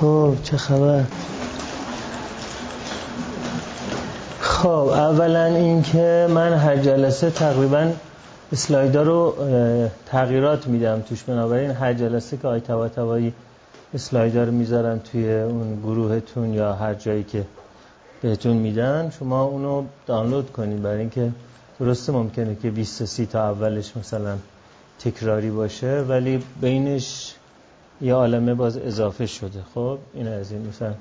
خب چه خبر؟ خب اولا اینکه من هر جلسه تقریبا اسلایدا رو تغییرات میدم توش بنابراین هر جلسه که آی توا توایی اسلایدا رو می‌ذارن توی اون گروهتون یا هر جایی که بهتون میدن شما اونو دانلود کنید. برای اینکه درسته ممکنه که 20 سی تا اولش مثلا تکراری باشه ولی بینش یه عالمه باز اضافه شده. خب این از این مثلا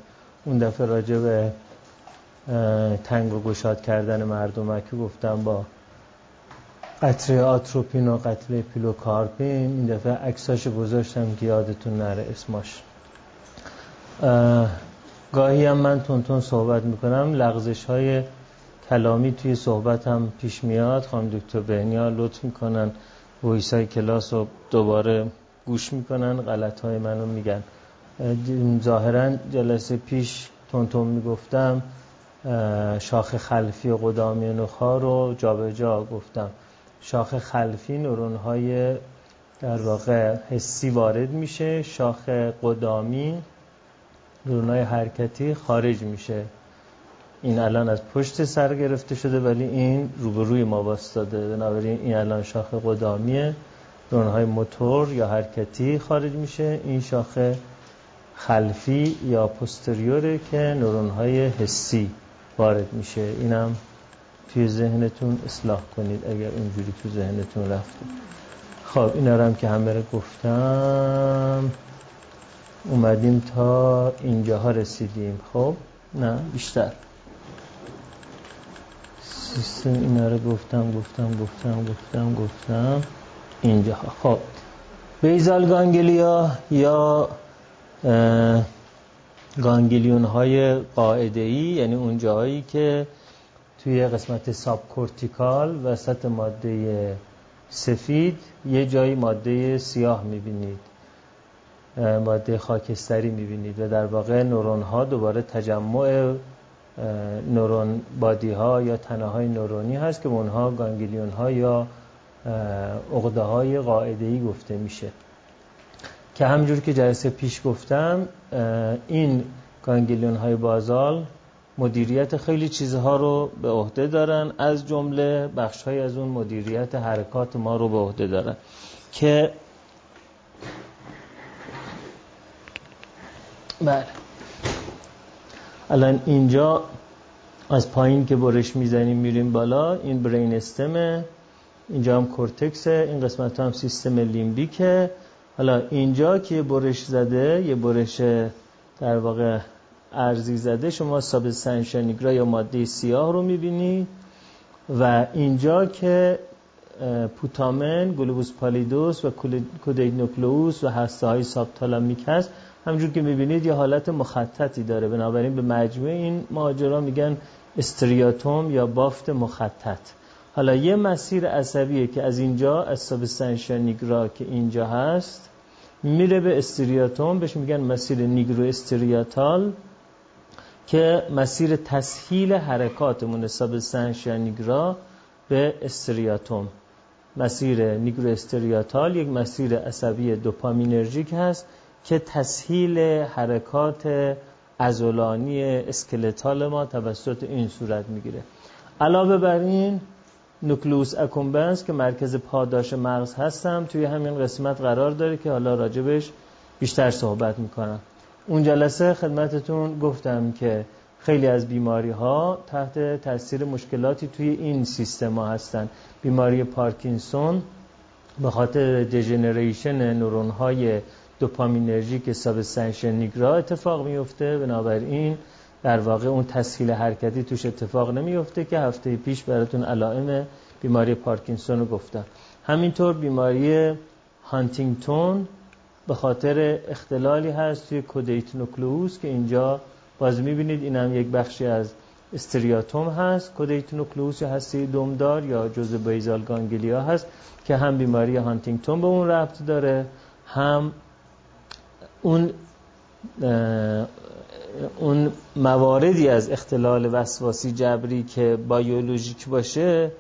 اون دفعه راجع به تنگ و گشاد کردن مردم که گفتم با قطره آتروپین و قتل پیلوکارپین این دفعه عکساش گذاشتم که یادتون نره اسماش. گاهی هم من تون صحبت می‌کنم. لغزش های کلامی توی صحبت هم پیش میاد. خانم دکتر بهنیا لطف می‌کنن ویس های کلاس رو دوباره گوش می‌کنن غلط های منو میگن. ظاهرا جلسه پیش تون می‌گفتم شاخ خلفی قدامی نخا رو جابجا جا گفتم. شاخ خلفی نورون های در واقع حسی وارد میشه شاخ قدامی نورون های حرکتی خارج میشه. این الان از پشت سر گرفته شده ولی این روبروی ما باستاده بنابراین این الان شاخ قدامیه های موتور یا حرکتی خارج میشه. این شاخ خلفی یا پستریوره که های حسی وارد میشه. اینم توی ذهنتون اصلاح کنید اگر اونجوری تو ذهنتون رفته. خب اینا رو هم که همه رو گفتم. اومدیم تا اینجاها رسیدیم. خب؟ نه بیشتر. سیستم اینا رو گفتم گفتم گفتم گفتم گفتم. اینجاها خب. بیزال گانگلیا یا گانگلیون های قاعده ای یعنی اون جایی که توی قسمت ساب کورتیکال وسط ماده سفید یه جایی ماده سیاه می‌بینید. ماده خاکستری می‌بینید و در واقع نورون ها دوباره تجمع نورون بادی ها یا تنه های نورونی هست که اونها گانگلیون ها یا عقده های قاعده ای گفته میشه. که همجور که جلسه پیش گفتم این گانگلیون های بازال مدیریت خیلی چیزها رو به عهده دارن از جمله بخش های از اون مدیریت حرکات ما رو به عهده دارن. که بله. الان اینجا از پایین که برش می‌زنیم میریم بالا این برین استمه. اینجا هم کورتکسه این قسمت هم سیستم لیمبیکه. حالا اینجا که برش زده یه برش در واقع ارزی زده شما ساب سنشانیگرا یا ماده سیاه رو می‌بینید و اینجا که پوتامن، گلوبوس پالیدوس و کودینوکلوس و هسته های سابتالامیک هست. همجور که می‌بینید یه حالت مخططی داره. بنابراین به مجموع این ماجرا میگن استریاتوم یا بافت مخطط. حالا یه مسیر عصبیه که از اینجا از سابستانشا نیگرا که اینجا هست میره به استریاتوم بهش میگن مسیر نیگرو استریاتال که مسیر تسهیل حرکاتمون سابستانشا نیگرا به استریاتوم. مسیر نیگرو استریاتال یک مسیر عصبی دوپامینرژیک هست که تسهیل حرکات ازولانی اسکلتال ما توسط این صورت می‌گیره. علاوه بر این نوکلوس اکومبنس که مرکز پاداش مغز هستم توی همین قسمت قرار داره که حالا راجبش بیشتر صحبت می‌کنم. اون جلسه خدمتتون گفتم که خیلی از بیماری ها تحت تاثیر مشکلاتی توی این سیستم ها هستن. بیماری پارکینسون به خاطر دژنریشن نورون های دوپامینرژیک سابستانشن نیگرا اتفاق میفته بنابراین در واقع اون تسهیل حرکتی توش اتفاق نمیفته که هفته پیش براتون علائم بیماری پارکینسون رو گفتم. همینطور بیماری هانتینگتون به خاطر اختلالی هست توی کودیت که اینجا باز می‌بینید این هم یک بخشی از استریاتوم هست. کودیت نوکلوس یا هستی دومدار یا جزء بیزال گانگلیا هست که هم بیماری هانتینگتون به اون ربط داره هم اون اون مواردی از اختلال وسواسی جبری که بایولوژیک باشه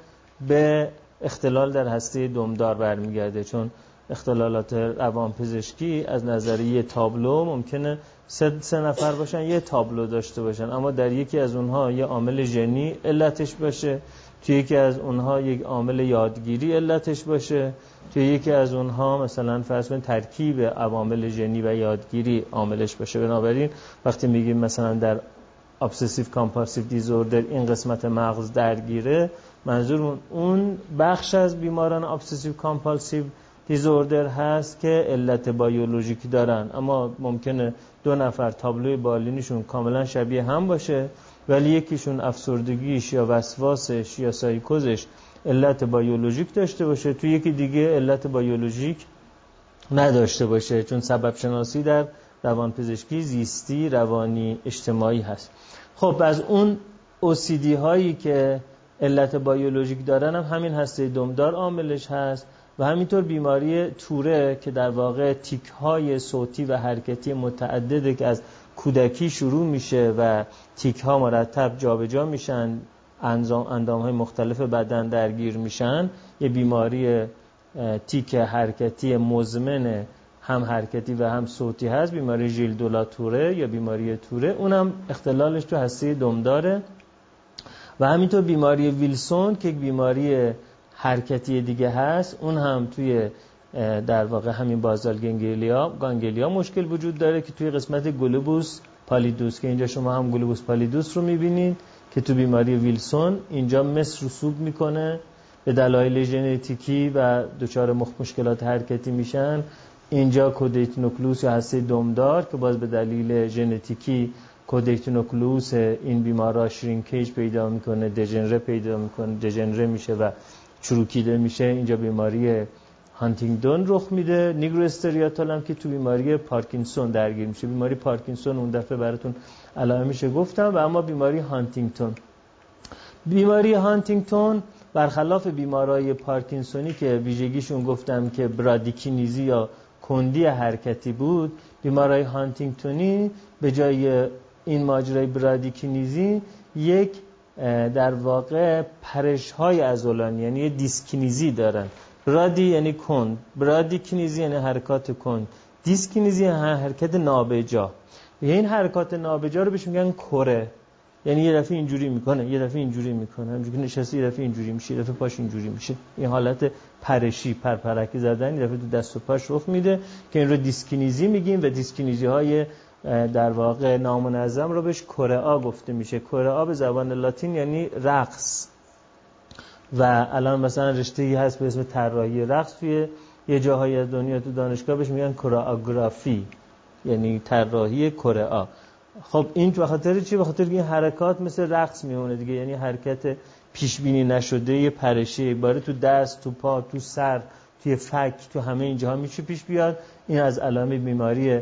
به اختلال در هسته دمدار برمیگرده. چون اختلالات روانپزشکی از نظریه تابلو ممکنه سه, سه نفر باشن یه تابلو داشته باشن. اما در یکی از اونها یه عامل ژنی علتش باشه. توی یکی از اونها یک عامل یادگیری علتش باشه توی یکی از اونها مثلا فرض کنید ترکیب عوامل ژنی و یادگیری عاملش باشه. بنابراین وقتی میگیم مثلا در obsessive compulsive disorder این قسمت مغز درگیره منظور اون بخش از بیماران obsessive compulsive disorder هست که علت بیولوژیکی دارن. اما ممکنه دو نفر تابلوی بالینیشون کاملا شبیه هم باشه. ولی یکیشون افسردگیش یا وسواسش یا سایکوزش علت بیولوژیک داشته باشه تو یکی دیگه علت بیولوژیک نداشته باشه چون سبب شناسی در روانپزشکی زیستی روانی اجتماعی هست. خب از اون OCD هایی که علت بیولوژیک دارن هم همین هسته دمدار عاملش هست و همینطور بیماری توره که در واقع تیک های صوتی و حرکتی متعدده که از کودکی شروع میشه و تیک ها مرتب جابجا جا میشن اندام های مختلف بدن درگیر میشن. یه بیماری تیک حرکتی مزمن هم حرکتی و هم صوتی هست بیماری ژیل دولا توره یا بیماری توره. اونم اختلالش تو هسته دم داره و همینطور بیماری ویلسون که بیماری حرکتی دیگه هست اون هم توی در واقع همین بازال گنگلیا گانگلیا مشکل وجود داره که توی قسمت گلوبوس پالیدوس که اینجا شما هم گلوبوس پالیدوس رو می‌بینید که تو بیماری ویلسون اینجا مصر رسوب می‌کنه. به دلایل ژنتیکی و دچار مشکلات حرکتی میشن. اینجا کودیت نوکلوس یا هسته دمدار که باز به دلیل ژنتیکی caudate nucleus این بیمارا shrinkage پیدا می‌کنه دژنره پیدا می‌کنه دژنره میشه و چروکیده میشه. اینجا بیماری هانتینگتون رخ میده. nigrostriatal هم که تو بیماری پارکینسون درگیر میشه. بیماری پارکینسون اون دفعه براتون علائمش میشه. گفتم و اما بیماری هانتینگتون. بیماری هانتینگتون برخلاف بیمارای پارکینسونی که ویژگیشون گفتم که برادیکینیزی یا کندی حرکتی بود بیمارای هانتینگتونی به جای این ماجرای برادیکینیزی یک در واقع پرش های عضلانی یعنی دیسکینیزی دارن. برادی یعنی کند. برادیکینیزی یعنی حرکات کند. دیسکینیزی یعنی حرکت نابجا. این حرکات نابجا رو بهش میگن کره. یعنی یه دفعه اینجوری می‌کنه یه دفعه اینجوری می‌کنه. همونجوری که نشسته یه دفعه اینجوری میشه یه دفعه پاش اینجوری میشه. این حالت پرشی پرپرکی زدن یه دفعه تو دست و پاش رخ میده که این رو دیسکینیزی میگیم و دیسکینیزی های در واقع نامنظم رو بهش کره گفته میشه. کره به زبان لاتین یعنی رقص. و الان مثلا رشته ای هست به اسم طراحی رقص توی یه جاهایی از دنیا تو دانشگاه بهش میگن choreography یعنی طراحی کره خب این به خاطر چی؟ به خاطر این حرکات مثل رقص میمونه دیگه یعنی حرکت پیش بینی نشده یه پرشه باره تو دست تو پا تو سر توی فک تو همه اینجاها میشه پیش بیاد. این از علائم بیماری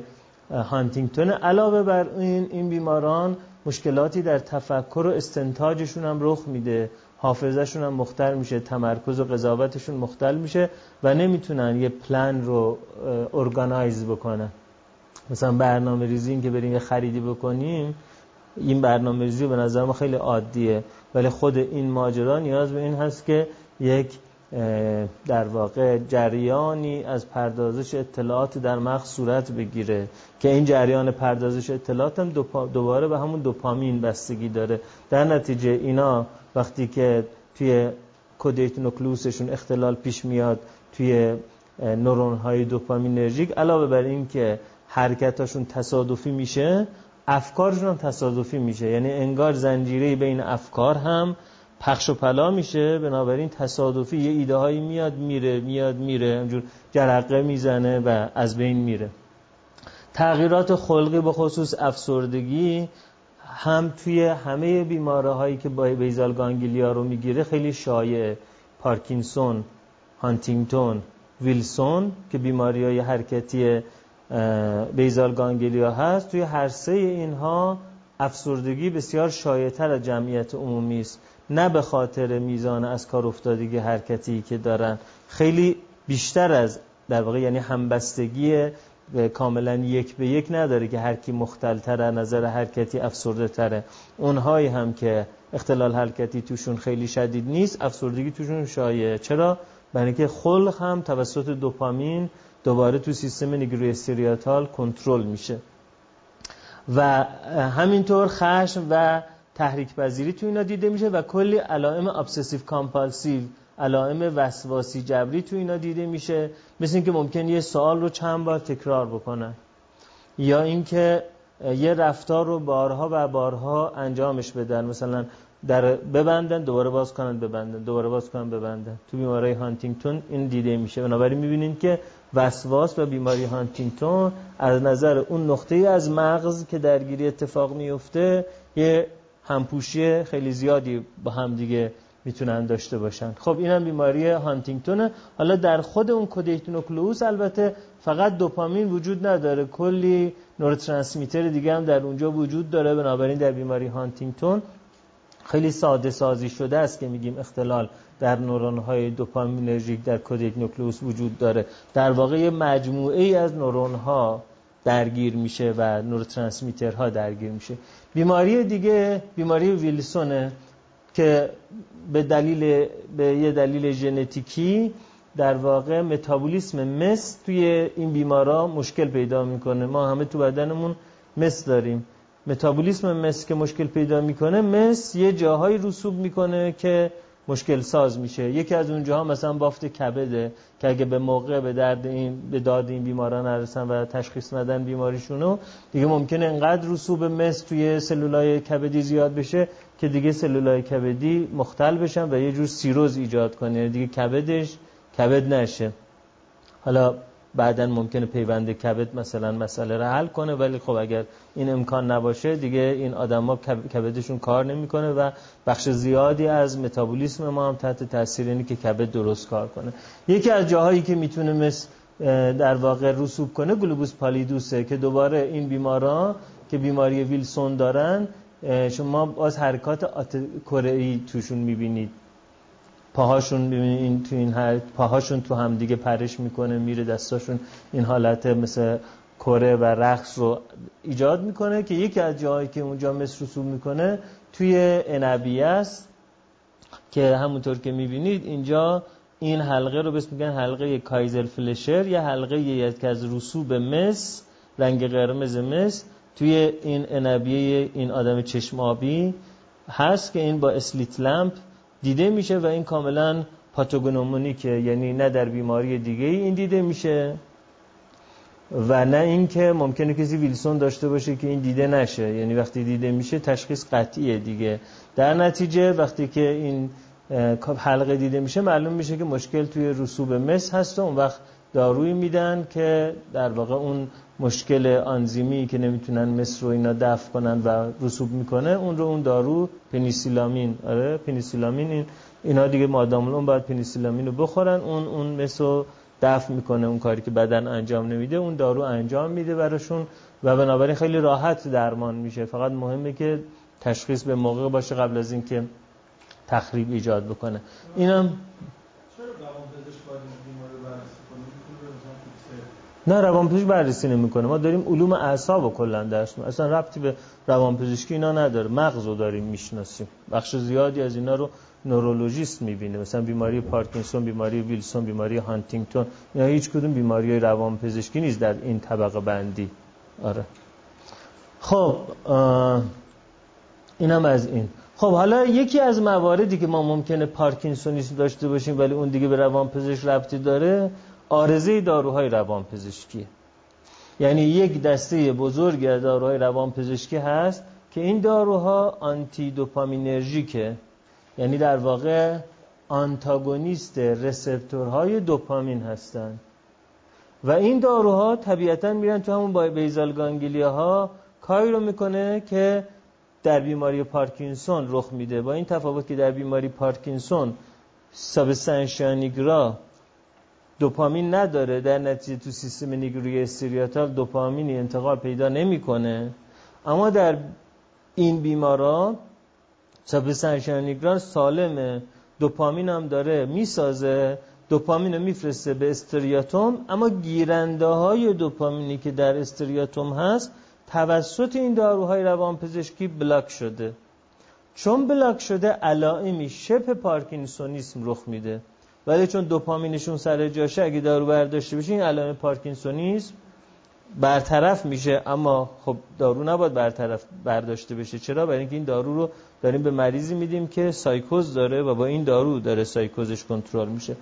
هانتینگتون. علاوه بر این این بیماران مشکلاتی در تفکر و استنتاجشون هم رخ میده. حافظهشون هم مختل میشه تمرکز و قضاوتشون مختل میشه و نمی‌تونن یه پلان رو ارگانایز بکنن. مثلا برنامه ریزی این که بریم یه خریدی بکنیم این برنامه ریزی به نظر ما خیلی عادیه. ولی خود این ماجرا نیاز به این هست که یک در واقع جریانی از پردازش اطلاعات در مغز صورت بگیره که این جریان پردازش اطلاعات هم دوباره به همون دوپامین بستگی داره. در نتیجه اینا وقتی که توی کودیت نوکلوسشون اختلال پیش میاد توی نورون های دوپامینرژیک علاوه بر این که حرکتاشون تصادفی میشه افکارشون هم تصادفی میشه. یعنی انگار زنجیره بین افکار هم پخش و پلا میشه. بنابراین تصادفی یه ایده هایی میاد میره میاد میره همجور جرقه می‌زنه و از بین میره. تغییرات خلقی به خصوص افسردگی هم توی همه بیماره هایی که با بیزال گانگلیا رو می‌گیره خیلی شایع. پارکینسون هانتینگتون ویلسون که بیماری های حرکتی بیزال گانگلیا هست توی هر سه اینها افسردگی بسیار شایعتر از جمعیت عمومی است. نه به خاطر میزان از کار افتادگی حرکتی که دارن. خیلی بیشتر از در واقع یعنی همبستگی کاملا یک به یک نداره که هر کی مختلتره نظر حرکتی افسرده تره اونهایی هم که اختلال حرکتی توشون خیلی شدید نیست افسردگی توشون شایع. چرا؟ برای که خلق هم توسط دوپامین دوباره تو سیستم nigrostriatal کنترل میشه. و همینطور خشم و تحریک پذیری تو اینا دیده میشه و کلی علائم obsessive compulsive علائم وسواسی جبری تو اینا دیده میشه مثل اینکه ممکنه یه سوال رو چند بار تکرار بکنن. یا اینکه یه رفتار رو بارها و بارها انجامش بدن. مثلا در ببندن دوباره باز کنن ببندن دوباره باز کنن ببندن. تو بیماری هانتینگتون این دیده میشه. بنابراین می‌بینید که وسواس و بیماری هانتینگتون از نظر اون نقطه از مغز که درگیری اتفاق میفته یه همپوشی خیلی زیادی با هم دیگه می‌تونن داشته باشن. خب این هم بیماری هانتینگتونه. حالا در خود اون کودیتونوکلوس البته فقط دوپامین وجود نداره. کلی نوروترانسمیتر دیگه هم در اونجا وجود داره. بنابراین در بیماری هانتینگتون خیلی ساده سازی شده است که میگیم اختلال در نورون های دوپامینرژیک در کودیک نوکلوس وجود داره. در واقع یه مجموعه ای از نورون ها درگیر میشه و ها درگیر میشه. بیماری دیگه بیماری ویلسونه که به دلیل به یه دلیل ژنتیکی در واقع متابولیسم مس توی این بیمارا مشکل پیدا می‌کنه. ما همه تو بدنمون مس داریم. متابولیسم مس که مشکل پیدا می‌کنه مس یه جاهایی رسوب می‌کنه که مشکل ساز میشه. یکی از اونجاها مثلا بافت کبده که اگه به موقع به درد این به داد این بیماران نرسن و تشخیص ندن بیماریشونو دیگه ممکنه انقدر رسوب مس توی سلولای کبدی زیاد بشه که دیگه سلولای کبدی مختل بشن و یه جور سیروز ایجاد کنه دیگه کبدش کبد نشه. حالا بعدا ممکنه پیوند کبد مثلا مسئله رو حل کنه ولی خب اگر این امکان نباشه دیگه این آدما کبدشون کار نمی‌کنه و بخش زیادی از متابولیسم ما هم تحت تاثیر اینه که کبد درست کار کنه. یکی از جاهایی که می‌تونه مثل در واقع رسوب کنه گلوبوس پالیدوسه که دوباره این بیماران که بیماری ویلسون دارن شما باز حرکات کره توشون می‌بینید. پاهاشون این تو این هر پاهاشون تو هم دیگه پرش می‌کنه میره دستاشون این حالت مثل کره و رقص رو ایجاد می‌کنه که یکی از جاهایی که اونجا مثل رسوب می‌کنه توی انبیه است که همونطور که می‌بینید اینجا این حلقه رو بس میگن حلقه کایزر فلشر یا حلقه یکی از رسوب مس رنگ قرمز مس. توی این انبیه این آدم چشم آبی هست که این با اسلیت لمپ دیده میشه و این کاملا پاتوگنومونیکه یعنی نه در بیماری دیگه این دیده میشه و نه اینکه ممکنه کسی ویلسون داشته باشه که این دیده نشه. یعنی وقتی دیده میشه تشخیص قطعیه دیگه. در نتیجه وقتی که این حلقه دیده میشه معلوم میشه که مشکل توی رسوب مس هست و اون وقت دارویی میدن که در واقع اون مشکل آنزیمی که نمی‌تونن مصر رو اینا دفع کنن و رسوب می‌کنه اون رو اون دارو پنیسیلامین. آره پنیسیلامین این اینا دیگه مادام اون باید پنیسیلامین رو بخورن. اون اون رو دفع می‌کنه اون کاری که بدن انجام نمیده اون دارو انجام میده براشون و بنابراین خیلی راحت درمان میشه. فقط مهمه که تشخیص به موقع باشه قبل از اینکه تخریب ایجاد بکنه. اینم نه روانپزشک بررسی نمی‌کنه. ما داریم علوم اعصاب و کلا درس اصلا ربطی به روانپزشکی اینا نداره. مغز رو داریم می‌شناسیم. بخش زیادی از اینا رو نورولوژیست می‌بینه. مثلا بیماری پارکینسون بیماری ویلسون بیماری هانتینگتون. اینا هیچ کدوم بیماری روانپزشکی نیست در این طبقه بندی. آره. خب اینم از این. خب حالا یکی از مواردی که ما ممکنه پارکینسونیسم داشته باشیم ولی اون دیگه به روانپزشک ربطی داره آرزه داروهای روانپزشکی. یعنی یک دسته بزرگی از داروهای روانپزشکی هست که این داروها آنتی دوپامینرژیکه یعنی در واقع آنتاگونیست رسپتورهای دوپامین هستند و این داروها طبیعتا میرن تو همون بیزال گانگلیا ها کاری رو می‌کنه که در بیماری پارکینسون رخ میده. با این تفاوت که در بیماری پارکینسون سابستانشانیگرا دوپامین نداره. در نتیجه تو سیستم نیگروی استریاتال دوپامینی انتقال پیدا نمی‌کنه. اما در این بیماران سابستانشانیگرا سالمه. دوپامین هم داره. می‌سازه. دوپامین رو میفرسته به استریاتوم. اما گیرنده های دوپامینی که در استریاتوم هست توسط این داروهای روانپزشکی block شده. چون block شده علائمی شبه پارکینسونیسم رخ میده. ولی چون دوپامینشون سر جاشه اگه دارو برداشته بشه این علائم پارکینسونیسم برطرف میشه. اما خب دارو نباید برطرف برداشته بشه. چرا؟ برای اینکه این دارو رو داریم به مریضی میدیم که سایکوز داره و با این دارو داره سایکوزش کنترل میشه.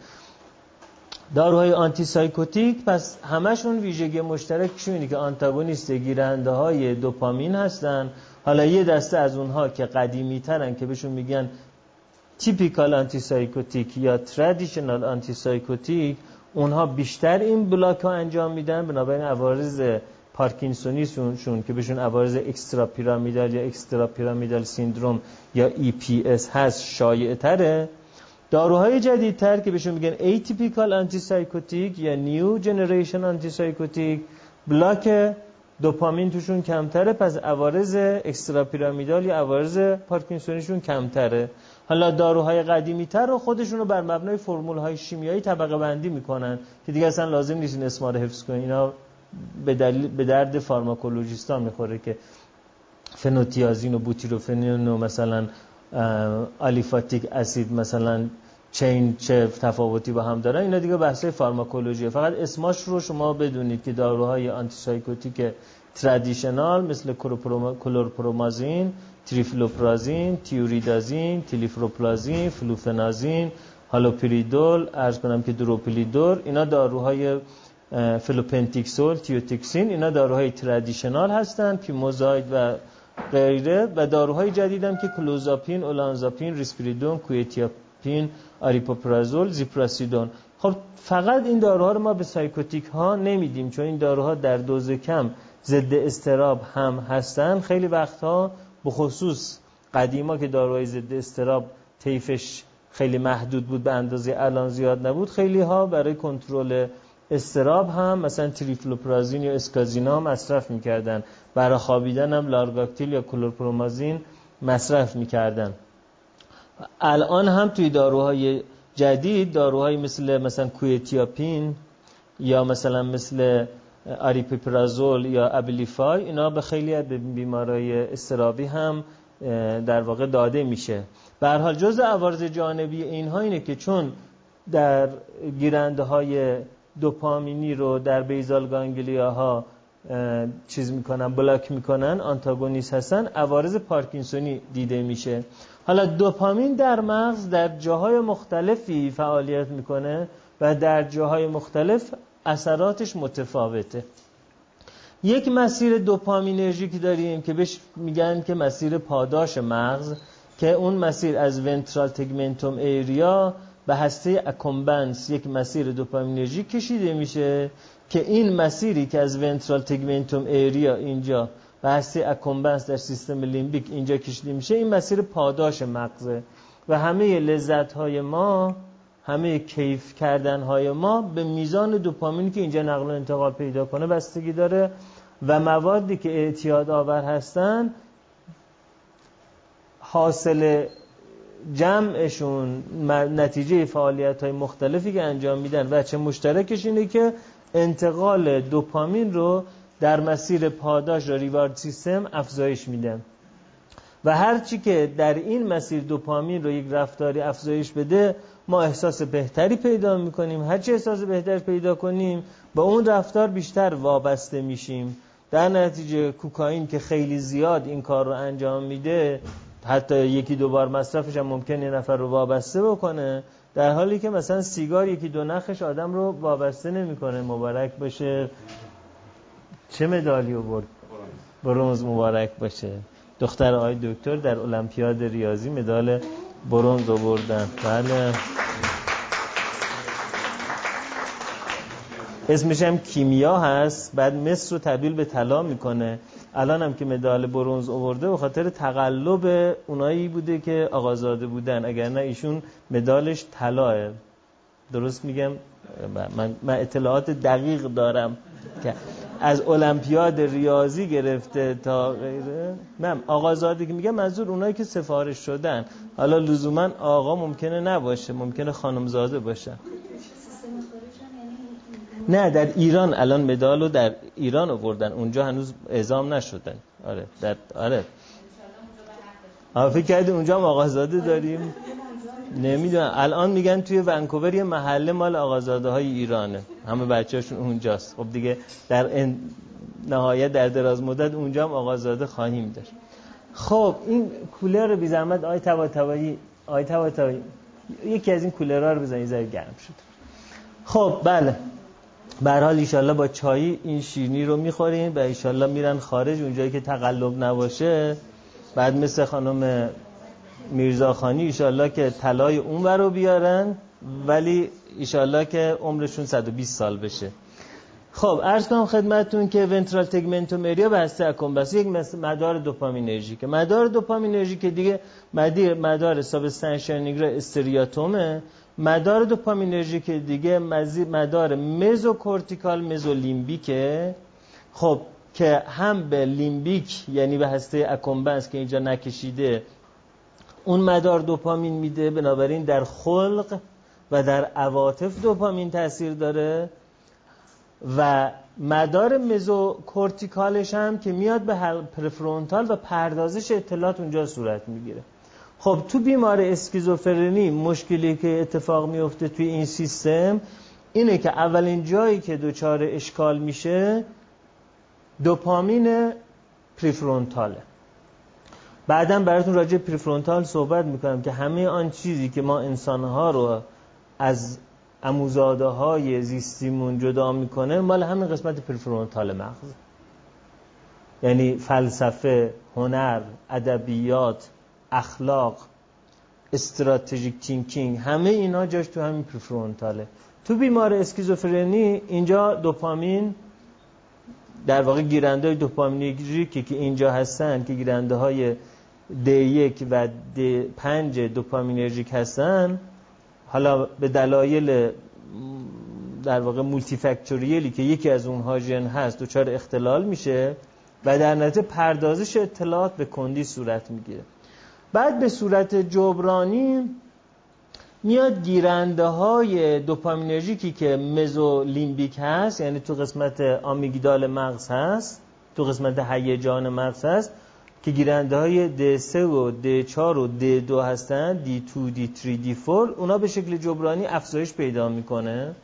داروهای antipsychotic پس همشون ویژگی مشترکشون اینه که آنتاگونیست گیرنده های دوپامین هستن. حالا یه دسته از اونها که قدیمی ترن که بهشون میگن typical antipsychotic یا traditional antipsychotic اونها بیشتر این block ها انجام میدن بنابراین عوارض پارکینسونیشون که بهشون عوارض extrapyramidal یا extrapyramidal syndrome یا EPS هست شایع تره داروهای جدیدتر که بهشون میگن atypical antipsychotic یا new generation antipsychotic block دوپامین توشون کمتره پس عوارض extrapyramidal یا عوارض پارکینسونیشون کمتره. حالا داروهای قدیمی تر رو خودشون رو بر مبنای فرمول های شیمیایی طبقه بندی می‌کنن که دیگه اصلا لازم نیست این اسما رو حفظ کنین اینا به, دلیل به درد فارماکولوژیستا می‌خوره که فنوتیازین و بوتیروفنون و مثلا aliphatic acid مثلا چین چه تفاوتی با هم دارن اینا دیگه بحث فارماکولوژی فقط اسماش رو شما بدونید که داروهای antipsychotic traditional مثل کلورپرومازین تریفلوپرازین تیوریدازین تلیفروپلازین فلوفنازین هالوپریدول عرض کنم که دروپریدول اینا داروهای فلوپنتیکسول تیوتیکسن اینا داروهای traditional هستن پیموزاید و غیره. و داروهای جدیدم که کلوزاپین اولانزاپین ریسپریدون کویتیاپین آریپیپرازول زیپراسیدون. خب فقط این داروها رو ما به psychotic ها نمیدیم چون این داروها در دوز کم ضد استراب هم هستن. خیلی وقتها به خصوص قدیما که داروهای ضد استراب طیفش خیلی محدود بود به اندازه الان زیاد نبود خیلی ها برای کنترل استراب هم مثلا تریفلوپرازین یا اسکازینا مصرف می‌کردن. برای خوابیدن هم لارگاکتیل یا کلورپرومازین مصرف می‌کردن. الان هم توی داروهای جدید داروهای مثل مثلا کویتیاپین یا مثلا مثل آریپیپرازول یا ابلیفای اینا به خیلی از بیمارای استرابی هم در واقع داده میشه. به هر حال جزء عوارض جانبی اینها اینه که چون در گیرنده های دوپامینی رو در بیزال ها چیز می‌کنن بلاک می‌کنن آنتاگونیست هستن عوارض پارکینسونی دیده میشه. حالا دوپامین در مغز در جاهای مختلفی فعالیت می‌کنه و در جاهای مختلف اثراتش متفاوته. یک مسیر dopaminergic داریم که بهش میگن که مسیر پاداش مغز که اون مسیر از ventral tegmentum area به هسته accumbens یک مسیر dopaminergic کشیده میشه که این مسیری که از ventral tegmentum area اینجا و هسته accumbens در سیستم لیمبیک اینجا کشیده میشه این مسیر پاداش مغزه. و همه لذت های ما همه کیف کردن های ما به میزان دوپامینی که اینجا نقل و انتقال پیدا کنه بستگی داره و موادی که اعتیاد آور هستن حاصل جمعشون نتیجه فعالیت های مختلفی که انجام میدن. و چه مشترکش اینه که انتقال دوپامین رو در مسیر پاداش و ریوارد سیستم افزایش میدن و هرچی که در این مسیر دوپامین رو یک رفتاری افزایش بده ما احساس بهتری پیدا می‌کنیم. هرچی احساس بهتر پیدا کنیم با اون رفتار بیشتر وابسته میشیم. در نتیجه کوکائین که خیلی زیاد این کار رو انجام میده حتی یکی دو بار مصرفش هم ممکن یه نفر رو وابسته بکنه. در حالی که مثلا سیگار یکی دو نخش آدم رو وابسته نمی‌کنه. مبارک باشه. چه مدالی برد برونز مبارک باشه. دختر آقای دکتر در المپیاد ریاضی مدال برونز آوردن. بله. اسمش هم کیمیا هست. بعد مصر رو تبدیل به طلا می‌کنه. الان هم که مدال برونز آورده به خاطر تقلب اونایی بوده که آقازاده بودن. اگر نه ایشون مدالش طلاه. درست میگم؟ من, من اطلاعات دقیق دارم از المپیاد ریاضی گرفته تا غیره. نه آقازاده که میگم منظور اونایی که سفارش شدن. حالا لزوما آقا ممکنه نباشه ممکنه خانمزاده باشه. نه در ایران الان مدال رو در ایران آوردن. اونجا هنوز اعزام نشدن. آره در آره. فکر کردی اونجا هم آقازاده داریم؟ نمی‌دونم. الان میگن توی ونکوور یه محله مال آقازاده های ایرانه. همه بچه‌هاشون اونجاست. خب دیگه در نهایت در دراز مدت اونجا هم آقازاده خواهیم داشت. خب این کولر بی زحمت آی تبا آی تبا یکی از این کولرها رو بزنید ذره گرم شد. خب بله. به حال با چایی این شیرنی رو می‌خوریم و ایشالله میرن خارج. اونجایی که تقلب نباشه بعد مثل خانم میرزاخانی ایشالله که طلای اون رو بیارن. ولی ایشالله که عمرشون 120 سال بشه. خب عرض کنم خدمتتون که ونترال تگمنتوم اریا بسته بس یک مدار دوپامینرژیک مدار دوپامینرژیک دیگه مدار مدار سابستانشیال نیگرا استریاتومه. مدار دوپامینرژیک دیگه مدار مزوکورتیکال مزولیمبیکه. خب که هم به limbic یعنی به هسته accumbens که اینجا نکشیده اون مدار دوپامین میده. بنابراین در خلق و در عواطف دوپامین تاثیر داره و مدار mesocortical ش هم که میاد به prefrontal و پردازش اطلاعات اونجا صورت می‌گیره. خب تو بیمار اسکیزوفرنی مشکلی که اتفاق میفته توی این سیستم اینه که اولین جایی که دچار اشکال میشه دوپامین پریفرونتاله بعدا براتون راجع پریفرونتال صحبت می‌کنم که همه آن چیزی که ما انسانها رو از اموزاده های زیستیمون جدا می‌کنه مال همین قسمت پریفرونتال مغز. یعنی فلسفه، هنر، ادبیات، اخلاق strategic thinking همه اینا جاش تو همین prefrontal ه تو بیمار اسکیزوفرنی اینجا دوپامین در واقع گیرنده های دوپامینرژیکی که اینجا هستن که گیرنده های D1 و D5 دوپامینرژیک هستن حالا به دلایل در واقع multifactorial ی که یکی از اونها ژن هست دچار اختلال میشه و در نتیجه پردازش اطلاعات به کندی صورت می‌گیره. بعد به صورت جبرانی میاد گیرنده های دوپامینرژیکی که مزولیمبیک هست یعنی تو قسمت آمیگدال مغز هست تو قسمت هیجان مغز هست که گیرنده های D3 و D4 و D2 هستن D2, D3, D4 اونا به شکل جبرانی افزایش پیدا می‌کنه.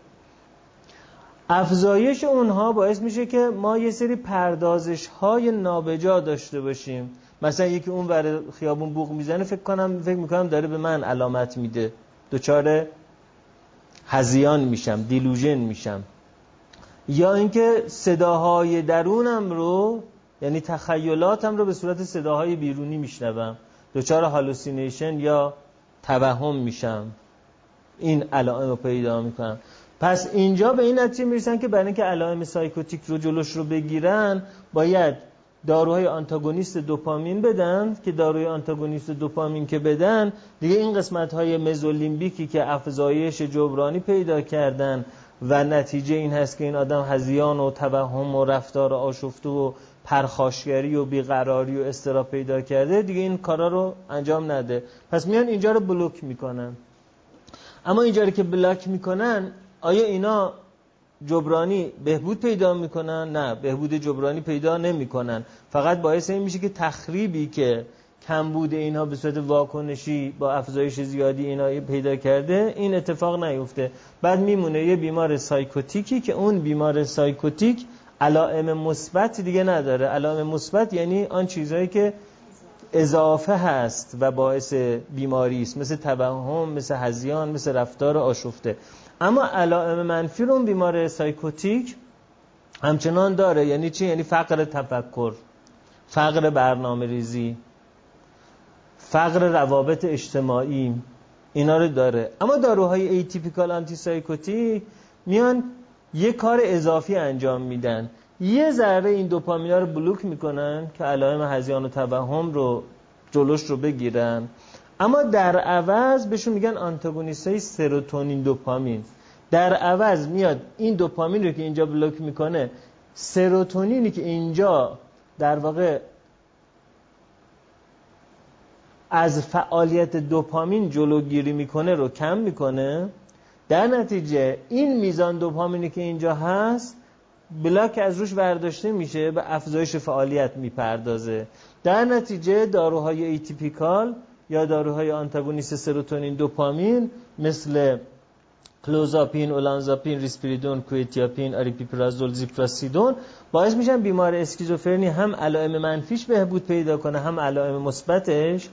افزایش اونها باعث میشه که ما یه سری پردازش های نابجا داشته باشیم. مثلا یکی اون ور خیابون بوق می‌زنه فکر کنم فکر می‌کنم داره به من علامت میده. دچار هذیان میشم delusion میشم. یا اینکه صداهای درونم رو یعنی تخیلاتم رو به صورت صداهای بیرونی میشنوم. دچار hallucination یا توهم میشم. این علائم رو پیدا می‌کنم. پس اینجا به این نتیجه می‌رسن که برای اینکه علائم psychotic رو جلوش رو بگیرن باید داروهای آنتاگونیست دوپامین بدن. که داروی آنتاگونیست دوپامین که بدن دیگه این قسمت های مزولیمبیکی که افزایش جبرانی پیدا کردن و نتیجه این هست که این آدم هزیان و توهم و رفتار آشفته و پرخاشگری و بیقراری و استرا پیدا کرده دیگه این کارا رو انجام نده. پس میان اینجا رو بلوک می‌کنن. اما اینجا رو که بلاک می‌کنن آیا اینا جبرانی بهبود پیدا می‌کنن؟ نه بهبود جبرانی پیدا نمی‌کنن. فقط باعث این میشه که تخریبی که کمبود اینها به صورت واکنشی با افزایش زیادی اینا پیدا کرده این اتفاق نیفته. بعد میمونه یه بیمار سایکوتیکی که اون بیمار سایکوتیک علائم مثبت دیگه نداره. علائم مثبت یعنی آن چیزهایی که اضافه هست و باعث بیماری است. مثل توهم مثل هذیان مثل رفتار آشفته. اما علائم منفی رو اون بیمار psychotic همچنان داره. یعنی چی؟ یعنی فقر تفکر فقر برنامه ریزی فقر روابط اجتماعی. اینا رو داره. اما داروهای atypical antipsychotic میان یه کار اضافی انجام میدن. یه ذره این دوپامینا رو block می‌کنن که علائم هذیان و توهم رو جلوش رو بگیرن. اما در عوض بهشون میگن آنتاگونیست های سروتونین دوپامین. در عوض میاد این دوپامین رو که اینجا بلوک می‌کنه سروتونینی که اینجا در واقع از فعالیت دوپامین جلوگیری می‌کنه رو کم می‌کنه در نتیجه این میزان دوپامینی که اینجا هست بلاک از روش برداشته میشه به افزایش فعالیت می‌پردازه. در نتیجه داروهای atypical یا داروهای آنتاگونیست سروتونین دوپامین مثل کلوزاپین، اولانزاپین، ریسپریدون، کویتیاپین، آریپیپرازول، زیپراسیدون باعث میشن بیمار اسکیزوفرنی هم علائم منفیش بهبود پیدا کنه هم علائم مثبتش.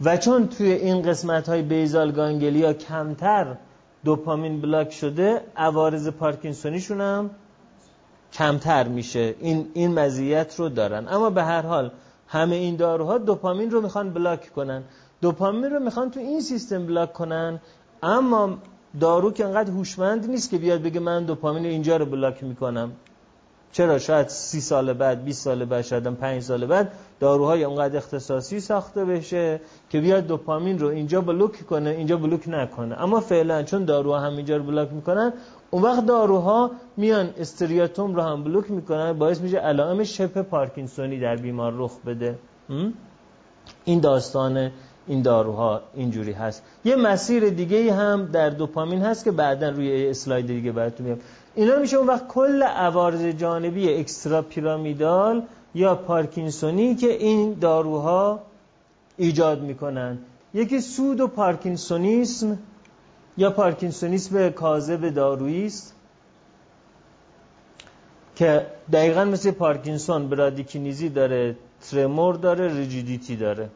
و چون توی این قسمت های basal ganglia کمتر دوپامین block شده عوارض پارکینسونیشون هم کمتر میشه. این این مزیت رو دارن. اما به هر حال همه این داروها دوپامین رو می‌خوان بلاک کنن. دوپامین رو می‌خوان تو این سیستم بلاک کنن اما دارو که انقدر هوشمند نیست که بیاد بگه من دوپامین اینجا رو بلاک می‌کنم. چرا شاید سی سال بعد 20 سال بعد شاید 5 سال بعد داروهای اونقدر اختصاصی ساخته بشه که بیاد دوپامین رو اینجا بلوک کنه اینجا بلوک نکنه. اما فعلا چون داروها هم اینجا رو بلوک می‌کنن اون وقت داروها میان استریاتوم رو هم بلوک می‌کنن باعث میشه علائم شبه پارکینسونی در بیمار رخ بده. این داستان این داروها اینجوری هست. یه مسیر دیگه هم در دوپامین هست که بعدا روی اسلاید دیگه براتون میام اینا میشه اون وقت کل عوارض جانبی اکسترا پیرامیدال یا پارکینسونی که این داروها ایجاد می‌کنن. یکی سود و پارکینسونیسم یا پارکینسونیسم کاذب دارویی است که دقیقا مثل پارکینسون برادیکینیزی داره tremor داره rigidity داره.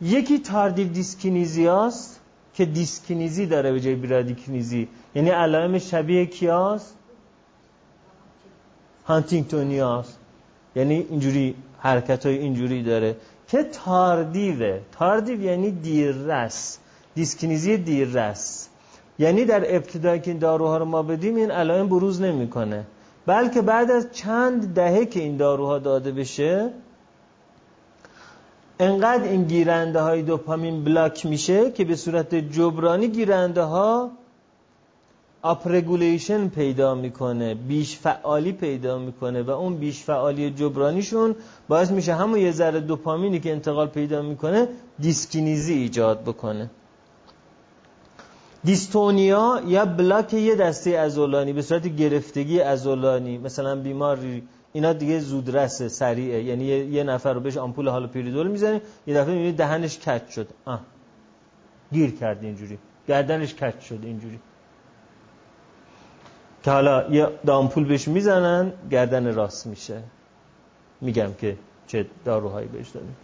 یکی tardive دیسکینیزی است که دیسکینیزی داره به جای برادیکینیزی. یعنی علائم شبیه کیاست هانتینگتونی هست یعنی اینجوری حرکت های اینجوری داره. که tardive ه. tardive یعنی دیررس. دیسکینیزی دیررس. یعنی در ابتدای که این داروها رو ما بدیم این علائم بروز نمی‌کنه. بلکه بعد از چند دهه که این داروها داده بشه انقدر این گیرنده های دوپامین block میشه که به صورت جبرانی گیرنده ها upregulation پیدا می‌کنه بیش فعالی پیدا می‌کنه و اون بیش فعالی جبرانیشون باعث میشه همون یه ذره دوپامینی که انتقال پیدا می‌کنه دیسکینیزی ایجاد بکنه. دیستونیا یا بلاک یه دسته ازولانی به صورت گرفتگی ازولانی مثلا بیماری اینا دیگه زودرسه سریعه. یعنی یه نفر رو بهش آمپول هالوپریدول می‌زنه یه دفعه می‌بینی دهنش کج شد. آه. گیر کرد اینجوری. گردنش کج شد اینجوری. که حالا یه دامپول بهش می‌زنن گردن راست میشه. میگم که چه داروهایی بهش دادیم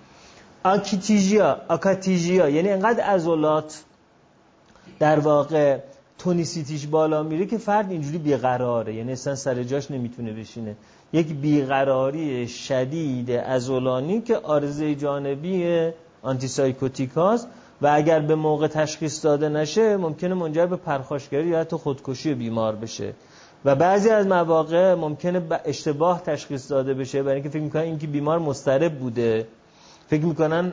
آکیتیژیا. آکاتیژیا. یعنی انقدر ازولات در واقع تونیسیتیش بالا میره که فرد اینجوری بیقراره. یعنی اصلا سر جاش نمی‌تونه بشینه. یک بیقراری شدید ازولانی که آرزه جانبی آنتی سایکوتیک هاست و اگر به موقع تشخیص داده نشه ممکنه منجر به پرخاشگری یا حتی خودکشی بیمار بشه. و بعضی از مواقع ممکنه اشتباه تشخیص داده بشه برای اینکه فکر می‌کنن اینکه بیمار مسترب بوده. فکر می‌کنن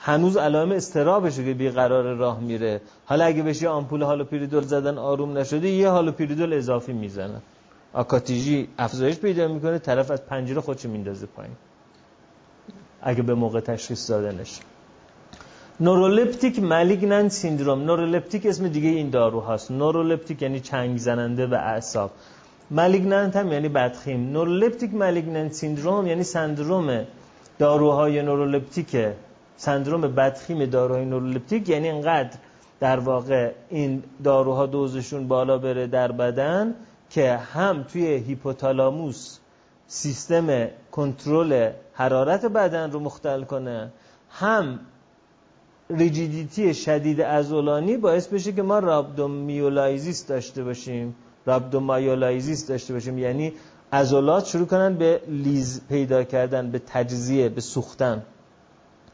هنوز علائم استرابشه که بیقرار راه میره. حالا اگه بشه آمپول هالوپریدول زدن آروم نشده یه هالوپریدول اضافی می‌زنن. آکاتیژی افزایش پیدا می‌کنه طرف از پنجره خودش میندازه پایین. اگه به موقع تشخیص داده نشه. نورولپتیک مالیگنان سیندروم. نورولپتیک اسم دیگه این دارو هست نورولپتیک یعنی چنگ زننده و اعصاب. malignant هم یعنی بدخیم. neuroleptic malignant syndrome یعنی سندروم داروهای نورولپتیک سندروم بدخیم داروهای نورولپتیک یعنی انقدر در واقع این داروها دوزشون بالا بره در بدن که هم توی هیپوتالاموس سیستم کنترل حرارت بدن رو مختل کنه هم rigidity شدید عضلانی باعث بشه که ما rhabdomyolysis داشته باشیم. rhabdomyolysis داشته باشیم. یعنی عضلات شروع کنن به لیز پیدا کردن به تجزیه به سوختن.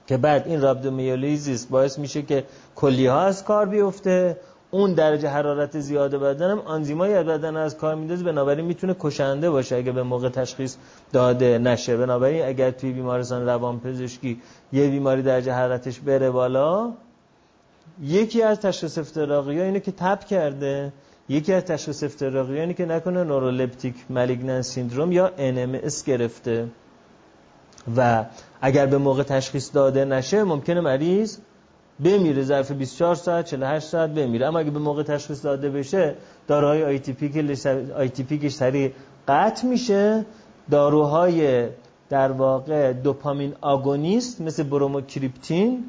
که بعد این rhabdomyolysis باعث میشه که کلیه ها از کار بیفته اون درجه حرارت زیاد بدن هم آنزیمای بدن از کار میندازه بنابراین می‌تونه کشنده باشه اگه به موقع تشخیص داده نشه. بنابراین اگر توی بیمارستان روان پزشکی یه بیماری درجه حرارتش بره بالا یکی از تشخیص افتراقی اینه که تب کرده. یکی از تشخیص افتراقی اینه که نکنه نورولپتیک مالیگنان سیندروم یا NMS گرفته. و اگر به موقع تشخیص داده نشه ممکنه مریض بمیره ظرف 24 ساعت 48 ساعت بمیره. اما اگه به موقع تشخیص داده بشه داروهای آی تی پی که سریع قطع میشه. داروهای در واقع دوپامین آگونیست مثل بروموکریپتین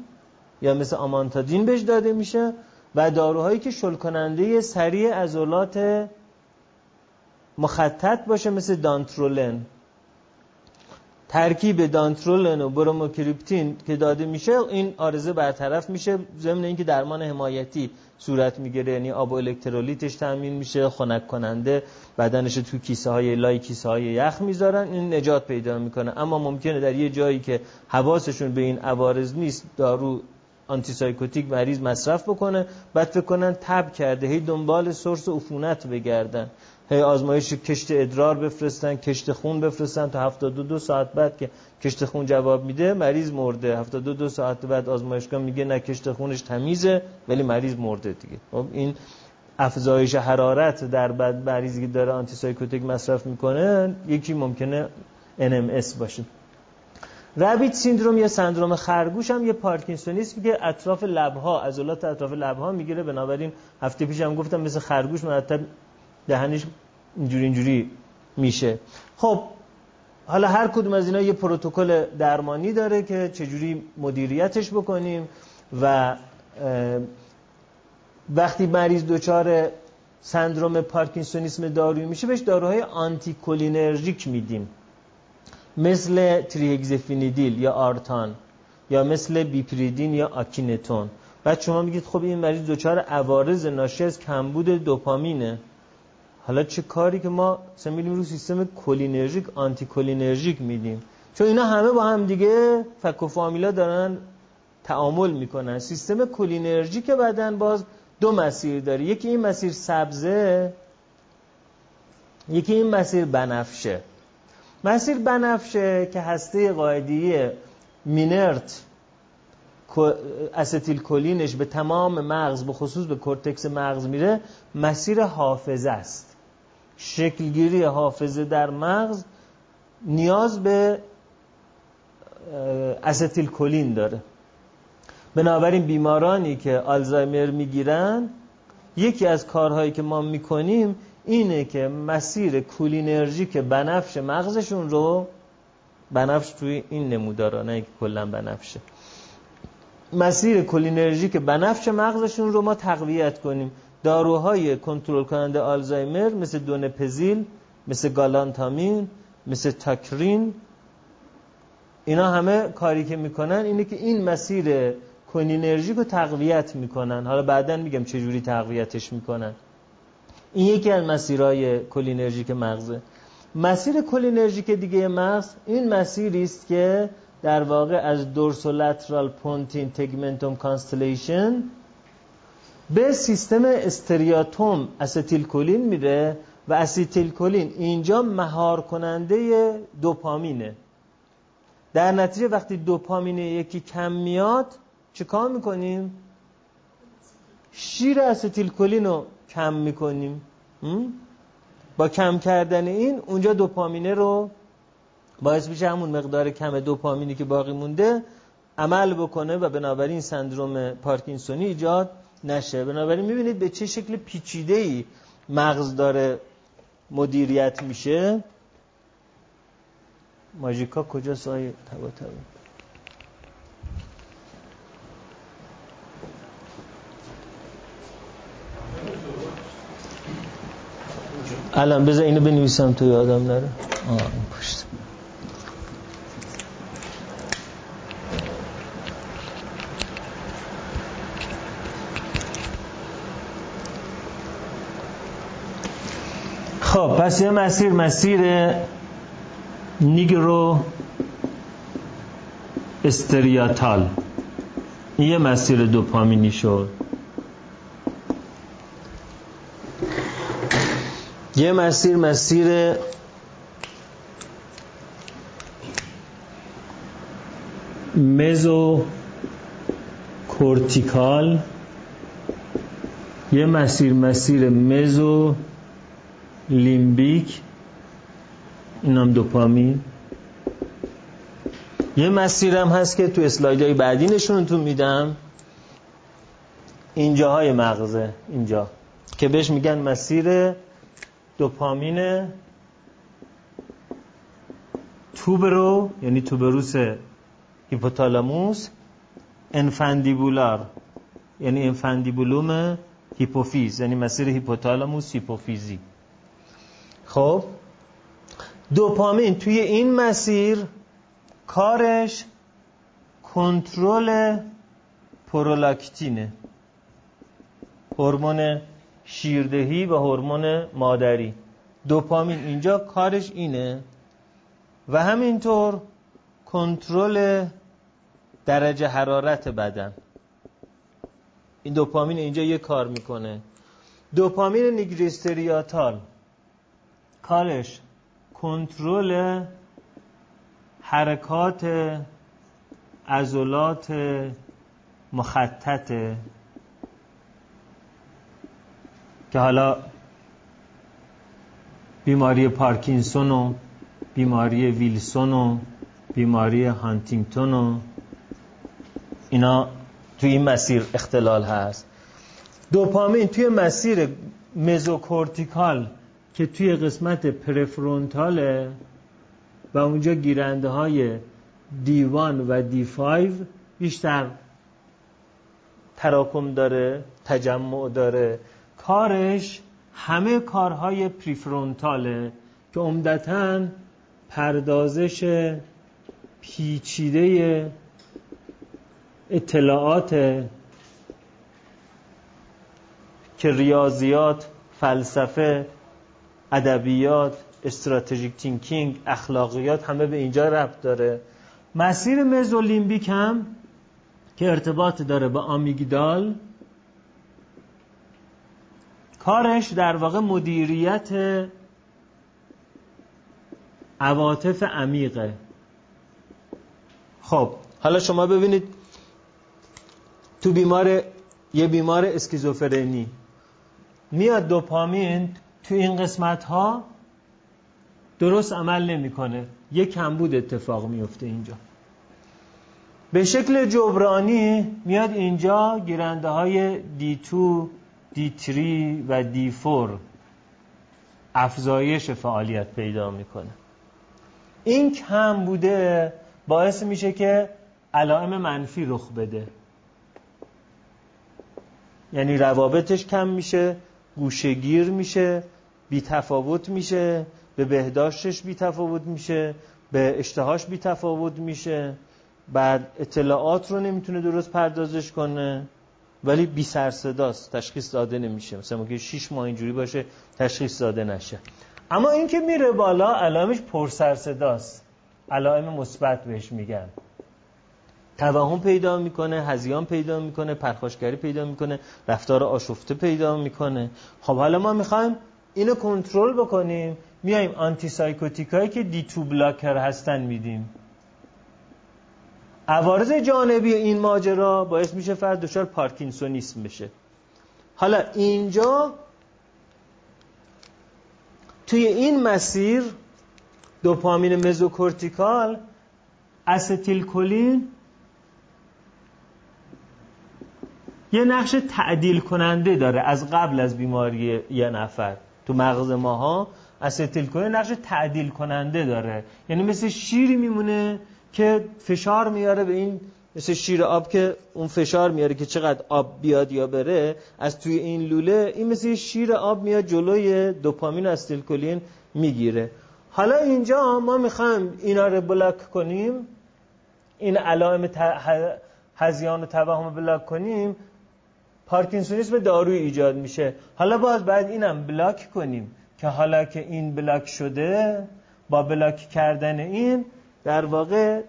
یا مثل آمانتادین بهش داده میشه و داروهایی که شل کننده سریع عضلات مخطط باشه مثل دانترولن. ترکیب دانترولن و بروموکریپتین که داده میشه این آرزه برطرف میشه. ضمن اینکه درمان حمایتی صورت می‌گیره یعنی آب و الکترولیتش تامین میشه خنک کننده بدنش تو کیسه های لای کیسه های یخ می‌ذارن این نجات پیدا می‌کنه. اما ممکنه در یه جایی که حواسشون به این عوارض نیست دارو antipsychotic مریض مصرف بکنه بعد فکر کنن تب کرده هی دنبال source عفونت بگردن. هی آزمایش کشت ادرار بفرستن کشت خون بفرستن تا 72 ساعت بعد که کشت خون جواب میده مریض مرده. 72 ساعت بعد آزمایشگاه میگه نه کشت خونش تمیزه ولی مریض مرده دیگه. خب این افزایش حرارت در بدن مریضی که داره antipsychotic مصرف می‌کنه یکی ممکنه NMS باشه. رابیت سیندروم یا سندروم خرگوش هم یه پارکینسونیسم که اطراف لبها عضلات اطراف لبها می‌گیره. بنابراین هفته پیشم گفتم مثل خرگوش مرتب دهنش اینجوری اینجوری میشه. خب حالا هر کدوم از اینا یه پروتکل درمانی داره که چجوری مدیریتش بکنیم و وقتی مریض دچار سندروم پارکینسونیسم دارویی میشه بهش داروهای آنتی کولینرژیک میدیم. مثل تریهگزفینیدیل یا آرتان یا مثل بیپریدین یا آکینتون. بعد شما میگید خب این مریض دچار عوارض ناشی از کمبود دوپامینه. حالا چه کاری که ما میدیم رو سیستم کولینرژیک آنتی کولینرژیک میدیم. چون اینا همه با هم دیگه فک و فامیلا دارن تعامل می‌کنن. سیستم کولینرژیک بدن باز دو مسیر داره. یکی این مسیر سبزه یکی این مسیر بنفشه. مسیر بنفشه که هسته قاعدی مینرت استیل کولینش به تمام مغز به خصوص به کورتکس مغز میره مسیر حافظه است. شکل‌گیری حافظه در مغز نیاز به استیل کولین داره. بنابراین بیمارانی که آلزایمر می‌گیرن یکی از کارهایی که ما می‌کنیم اینه که مسیر کولینرژیک بنفش مغزشون رو بنفش توی این نمودارا نه که کلا بنفشه. مسیر کولینرژیک بنفش مغزشون رو ما تقویت کنیم. داروهای کنترل کننده آلزایمر مثل دونپزیل مثل گالانتامین مثل تاکرین اینا همه کاری که می‌کنن اینه که این مسیر کولینرژیک رو تقویت می‌کنن. حالا بعدا میگم چجوری تقویتش می‌کنن. این یکی از مسیرهای کولینرژیک مغزه مسیر کولینرژیک دیگه مغز این مسیری است که در واقع از dorsolateral pontine tegmentum constellation به سیستم استریاتوم استیل کولین میره و استیل کولین اینجا مهار کننده دوپامینه. در نتیجه وقتی دوپامین یکی کم میاد چه کار می‌کنیم؟ شیر استیل کلین رو کم می‌کنیم. با کم کردن این اونجا دوپامینه رو باعث میشه همون مقدار کم دوپامینی که باقی مونده عمل بکنه و بنابراین سندروم پارکینسونی ایجاد نشه. بنابراین می‌بینید به چه شکل پیچیده ای مغز داره مدیریت میشه. ماژیکا کجا سایه؟ تبا تبا. الان بذار اینو بنویسم تو یادم نره. آه این پشت. خب پس یه مسیر مسیر نیگرو استریاتال. یه مسیر دوپامینی شد. یه مسیر مسیر مزو کورتیکال یه مسیر مسیر مزو لیمبیک اینم دوپامین. یه مسیر هم هست که تو اسلایدهای بعدی نشونتون میدم. اینجاهای مغزه اینجا. که بهش میگن مسیر دوپامین توبرو یعنی توبروس هیپوتالاموس انفندیبولار. یعنی انفندیبولوم هیپوفیز یعنی مسیر هیپوتالاموس هیپوفیزی. خب؟ دوپامین توی این مسیر کارش کنترل پرولاکتینه. هورمون شیردهی و هورمون مادری. دوپامین اینجا کارش اینه و همینطور کنترل درجه حرارت بدن. این دوپامین اینجا یه کار می‌کنه. دوپامین نیگریستریاتال. کارش کنترل حرکات عضلات مخطط. که حالا بیماری پارکینسون و بیماری ویلسون و بیماری هانتینگتون و اینا توی این مسیر اختلال هست. دوپامین توی مسیر مزوکورتیکال که توی قسمت پرفرونتاله و اونجا گیرنده های D1 و D5 بیشتر تراکم داره تجمع داره. کارش همه کارهای پریفرونتاله که عمدتا پردازش پیچیده اطلاعات که ریاضیات فلسفه ادبیات استراتژیک تینکینگ اخلاقیات همه به اینجا ربط داره. مسیر مزولیمبیک هم که ارتباط داره با آمیگدال کارش در واقع مدیریت عواطف عمیقه. خب حالا شما ببینید تو بیمار یه بیمار اسکیزوفرنی میاد دوپامین تو این قسمت ها درست عمل نمی‌کنه. یه کمبود اتفاق میفته اینجا. به شکل جبرانی میاد اینجا گیرنده های D2 D3 و D4 افزایش فعالیت پیدا می‌کنه. این کم بوده باعث میشه که علائم منفی رخ بده. یعنی روابطش کم میشه گوشگیر میشه بی تفاوت میشه به بهداشتش بی تفاوت میشه به اشتهاش بی تفاوت میشه. بعد اطلاعات رو نمی‌تونه درست پردازش کنه ولی بی سر تشخیص داده نمیشه. مثلا ممکنه 6 ماه اینجوری باشه تشخیص داده نشه. اما این که میره بالا علائمش پر سر علائم مثبت بهش میگن. توهم پیدا می‌کنه هزیان پیدا می‌کنه پرخاشگری پیدا می‌کنه رفتار آشفته پیدا می‌کنه. خب حالا ما می‌خوایم اینو کنترل بکنیم میایم antipsychotic ایی که D2 blocker هستن میدیم. عوارض جانبی این ماجرا باعث میشه فرد دچار پارکینسونیسم بشه. حالا اینجا توی این مسیر دوپامین مزوکورتیکال استیل کولین یه نقش تعدیل کننده داره از قبل از بیماری یه نفر. تو مغز ماها استیل نقش تعدیل کننده داره. یعنی مثل شیری میمونه که فشار میاره به این مثل شیر آب که اون فشار میاره که چقدر آب بیاد یا بره از توی این لوله این مثل شیر آب میاد جلوی دوپامین استیلکولین می‌گیره. حالا اینجا ما می‌خوایم اینا رو بلاک کنیم این علائم هزیان و توهم block کنیم. پارکینسونیسم دارویی ایجاد میشه. حالا باز بعد اینم block کنیم که حالا که این block شده با block کردن این در واقع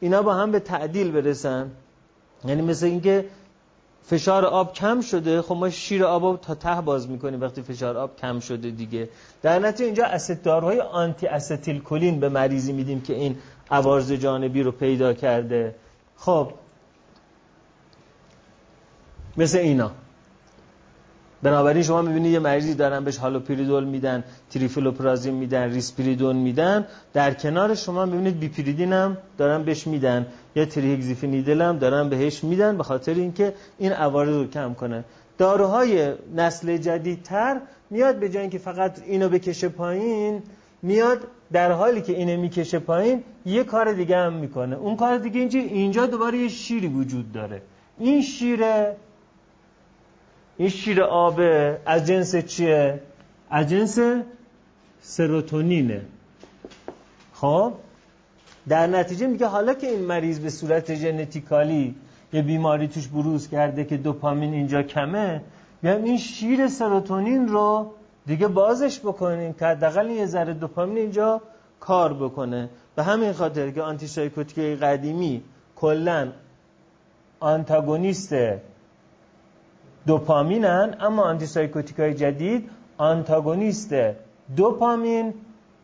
اینا با هم به تعدیل برسن. یعنی مثل اینکه فشار آب کم شده خب ما شیر آب تا ته باز می‌کنیم وقتی فشار آب کم شده دیگه. در نتیجه اینجا داروهای آنتی استیل کولین به مریضی میدیم که این عوارض جانبی رو پیدا کرده. خب مثل اینا. بنابراین شما می‌بینید یه مریضی دارن بهش هالوپریدول میدن تریفلوپرازین میدن ریسپریدون میدن. در کنار شما می‌بینید بیپریدین هم دارن بهش میدن. یا تریهگزیفینیدل هم دارن بهش میدن به خاطر اینکه این عوارض رو کم کنه داروهای نسل جدیدتر میاد به جای اینکه فقط اینو بکشه پایین میاد در حالی که اینه می‌کشه پایین یه کار دیگه هم می‌کنه. اون کار دیگه اینجا اینجا دوباره یه شیری وجود داره. این شیره این شیر آبه از جنس چیه؟ از جنس سروتونینه. خب؟ در نتیجه میگه حالا که این مریض به صورت ژنتیکالی یه بیماری توش بروز کرده که دوپامین اینجا کمه بیایم این شیر سروتونین رو دیگه بازش بکنیم که حداقل یه ذره دوپامین اینجا کار بکنه. به همین خاطر که آنتی قدیمی کلا آنتاگونیست دوپامینن اما آنتی سایکوتیک جدید آنتاگونیست دوپامین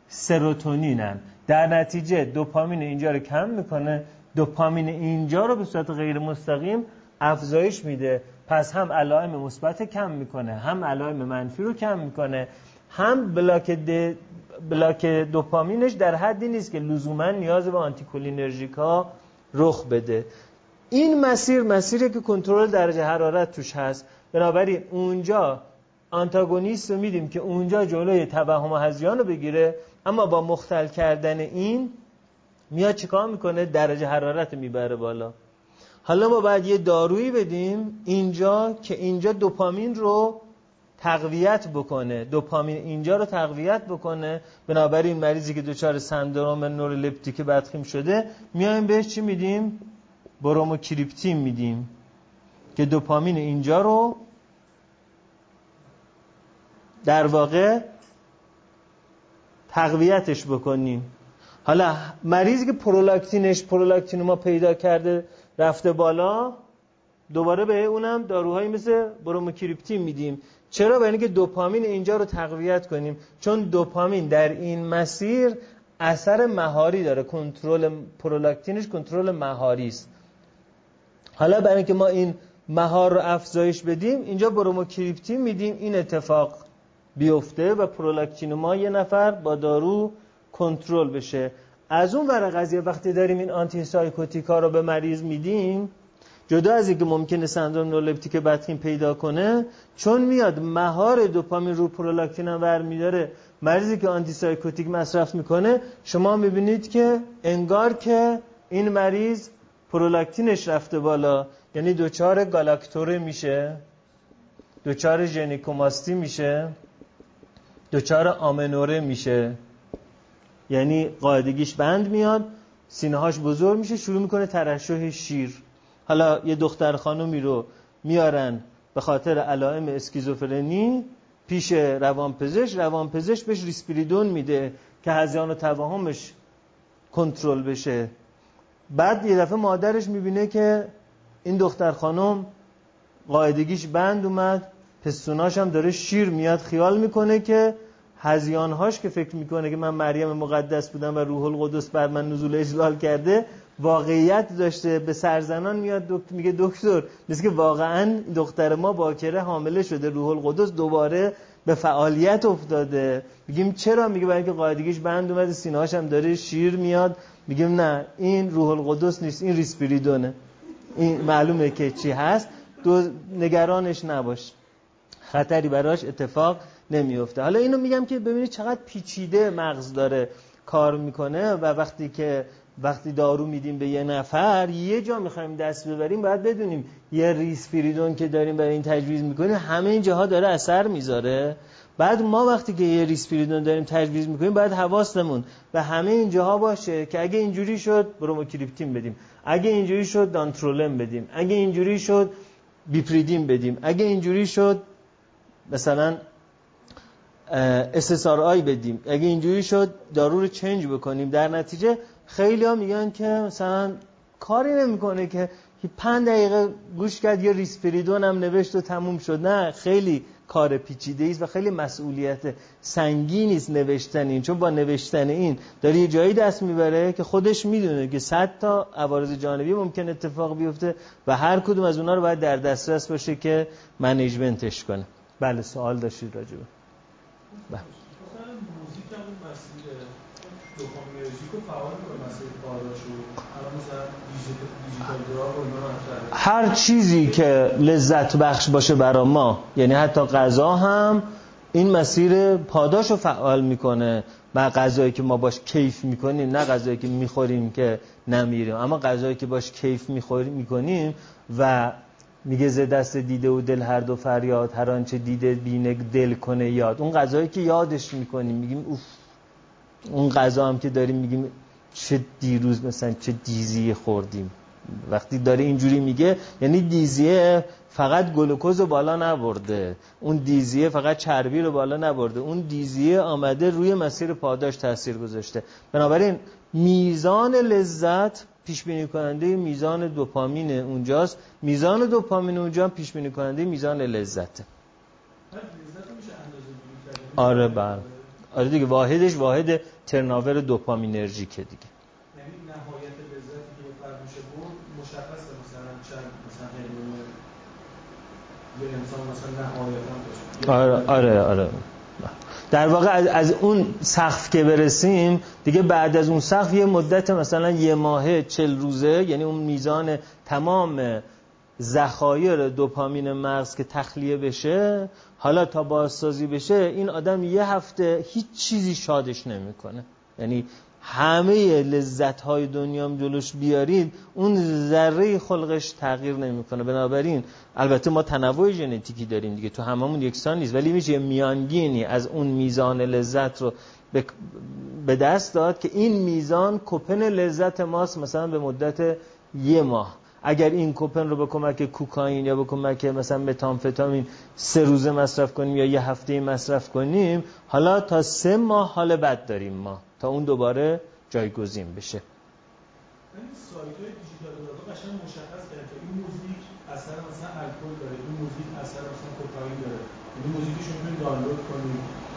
سروتونینن. در نتیجه دوپامین اینجا رو کم می‌کنه. دوپامین اینجا رو به صورت غیر مستقیم افزایش میده. پس هم علائم مثبت کم می‌کنه هم علائم منفی رو کم می‌کنه هم بلاک, بلاک دوپامینش در حدی نیست که لزوما نیاز به آنتیکولینرژیکا رخ بده. این مسیر مسیری که کنترل درجه حرارت توش هست بنابراین اونجا آنتاگونیست رو میدیم که اونجا جلوی توهم و هزیان رو بگیره. اما با مختل کردن این میاد چیکار می‌کنه؟ درجه حرارت می‌بره بالا. حالا ما باید یه دارویی بدیم اینجا که اینجا دوپامین رو تقویت بکنه. دوپامین اینجا رو تقویت بکنه. بنابراین مریضی که دچار سندروم نورولپتیک بدخیم شده میایم بهش چی میدیم؟ بروموکریپتین میدیم. که دوپامین اینجا رو در واقع تقویتش بکنیم. حالا مریضی که پرولاکتینش پرولاکتین ما پیدا کرده رفته بالا دوباره به اونم داروهایی مثل بروموکریپتین میدیم. چرا؟ برای اینکه دوپامین اینجا رو تقویت کنیم. چون دوپامین در این مسیر اثر مهاری داره. کنترل پرولاکتینش کنترل مهاری است. حالا برای اینکه ما این مهار رو افزایش بدیم اینجا بروموکریپتین میدیم این اتفاق بیفته و پرولاکتین ما یه نفر با دارو کنترل بشه. از اون ور قضیه وقتی داریم این antipsychotic ا رو به مریض میدیم جدا از اینکه ممکنه سندروم نورولپتیک بدخیم پیدا کنه چون میاد مهار دوپامین رو پرولاکتین هم ور میداره مریضی که antipsychotic مصرف می‌کنه شما می‌بینید که انگار که این مریض پرولاکتینش رفته بالا. یعنی دچار گالاکتوره میشه. دچار ژنیکوماستی میشه. دوچار آمنوره میشه. یعنی قاعدگیش بند میاد سینه‌هاش بزرگ میشه شروع می‌کنه ترشح شیر. حالا یه دختر خانومی رو میارن به خاطر علائم اسکیزوفرنی پیش روانپزشک روانپزشک بهش ریسپریدون میده که هزیان و توهمش کنترل بشه. بعد یه دفعه مادرش می‌بینه که این دختر خانم قاعدگیش بند اومد پستوناش هم داره شیر میاد خیال می‌کنه که هزیانهاش که فکر می‌کنه که من مریم مقدس بودم و روح القدس بر من نزول اجلال کرده واقعیت داشته به سرزنان میاد دکتر میگه دکتر مثل که واقعا دختر ما باکره حامله شده روح القدس دوباره به فعالیت افتاده. میگیم چرا؟ میگه برای اینکه قاعدگیش بند اومده سینه‌هاش هم داره شیر میاد. میگیم نه این روح القدس نیست این ریسپریدونه این معلومه که چی هست. دو نگرانش نباش. خطری براش اتفاق نمیفته. حالا اینو میگم که ببینید چقدر پیچیده مغز داره کار می‌کنه و وقتی که وقتی دارو میدیم به یه نفر یه جا می‌خوایم دست ببریم باید بدونیم یه ریسپریدون که داریم برای این تجویز می‌کنیم همه این جاها داره اثر می‌ذاره. بعد ما وقتی که یه ریسپریدون داریم تجویز می‌کنیم باید حواستمون و همه این جاها باشه که اگه اینجوری شد بروموکریپتین بدیم. اگه اینجوری شد دانترولم بدیم. اگه اینجوری شد بیپریدین بدیم. اگه اینجوری شد مثلا SSRI بدیم. اگه اینجوری شد دارو رو چنج بکنیم. در نتیجه خیلی ها میگن که مثلا کاری نمی‌کنه که پنج دقیقه گوش کرد یه ریسپریدون هم نوشت و تموم شد. نه خیلی کار پیچیده است و خیلی مسئولیت سنگینی است نوشتن این. چون با نوشتن این داره یه جایی دست می‌بره که خودش می‌دونه که صد تا عوارض جانبی ممکن اتفاق بیفته و هر کدوم از اونها رو باید در دسترس باشه که منیجمنتش کنه. بله سوال داشتید راجبه بله. هر چیزی که لذت بخش باشه برا ما یعنی حتی غذا هم این مسیر پاداش رو فعال می‌کنه. و غذایی که ما باش کیف می‌کنیم نه غذایی که می‌خوریم که نمیریم. اما غذایی که باش کیف می‌خوریم می‌کنیم و میگه ز دست دیده و دل هر دو فریاد هر آنچه دیده بینه دل کنه یاد. اون غذایی که یادش می‌کنیم میگیم اوف اون غذا هم که داریم میگیم چه دیروز مثلا چه دیزی خوردیم. وقتی داره اینجوری میگه یعنی دیزیه فقط گلوکوز رو بالا نبرده. اون دیزیه فقط چربی رو بالا نبرده. اون دیزیه آمده روی مسیر پاداش تاثیر گذاشته. بنابراین میزان لذت پیش بینی کننده میزان دوپامین اونجاست. میزان دوپامین اونجا پیش بینی کننده میزان لذت. آره بله. آره دیگه واحدش واحد ترناور دوپامینرژیکه دیگه. یعنی نهایت لذتی که فرد میشه بود مشخصه مثلا چند مثلا یه انسان مثلا نهایتا آره آره آره. در واقع از, از اون سقف که برسیم دیگه بعد از اون سقف یه مدت مثلا یه ماهه چل روزه یعنی اون میزان تمام ذخایر دوپامین مغز که تخلیه بشه حالا تا بازسازی بشه این آدم یه هفته هیچ چیزی شادش نمی‌کنه. یعنی همه لذت های دنیا جلوش بیارید اون ذره خلقش تغییر نمی‌کنه. بنابراین البته ما تنوع ژنتیکی داریم دیگه تو هممون یکسان نیست ولی میشه میانگینی از اون میزان لذت رو به دست داد که این میزان کپن لذت ماست مثلا به مدت یه ماه. اگر این کوپن رو به کمک کوکائین یا به کمک مثلا متامفتامین سه روزه مصرف کنیم یا یه هفته مصرف کنیم حالا تا سه ماه حال بد داریم ما. تا اون دوباره جایگزین بشه. این سایت دیجیتال قشنگ مشخص کرده این موزیک اثر مثلا الکل داره این موزیک اثر مثلا کوکائین داره. این موزیکش می‌تونید دانلود کنید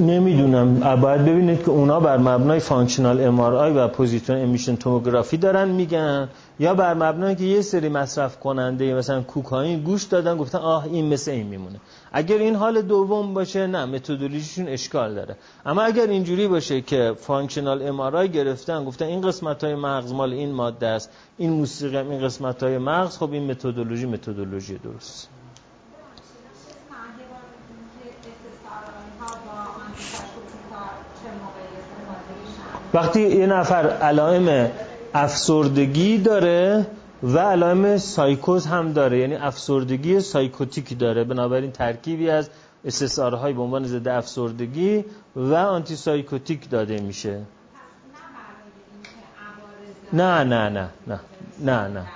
نمی‌دونم. باید ببینید که اونا بر مبنای functional MRI و positron emission tomography دارن میگن یا بر مبنای که یه سری مصرف کننده مثلا کوکائین گوش دادن گفتن آه این مثل این میمونه. اگر این حالت دوم باشه نه متدولوژیشون اشکال داره. اما اگر اینجوری باشه که functional MRI گرفتن گفتن این قسمت های مغز مال این ماده است این موسیقی این قسمت های مغز خب این متدولوژی متدولوژی درست. وقتی یه نفر علائم افسردگی داره و علائم سایکوز هم داره یعنی افسردگی سایکوتیکی داره بنابراین ترکیبی از های به عنوان ضد افسردگی و antipsychotic داده میشه. نه نه نه نه نه نه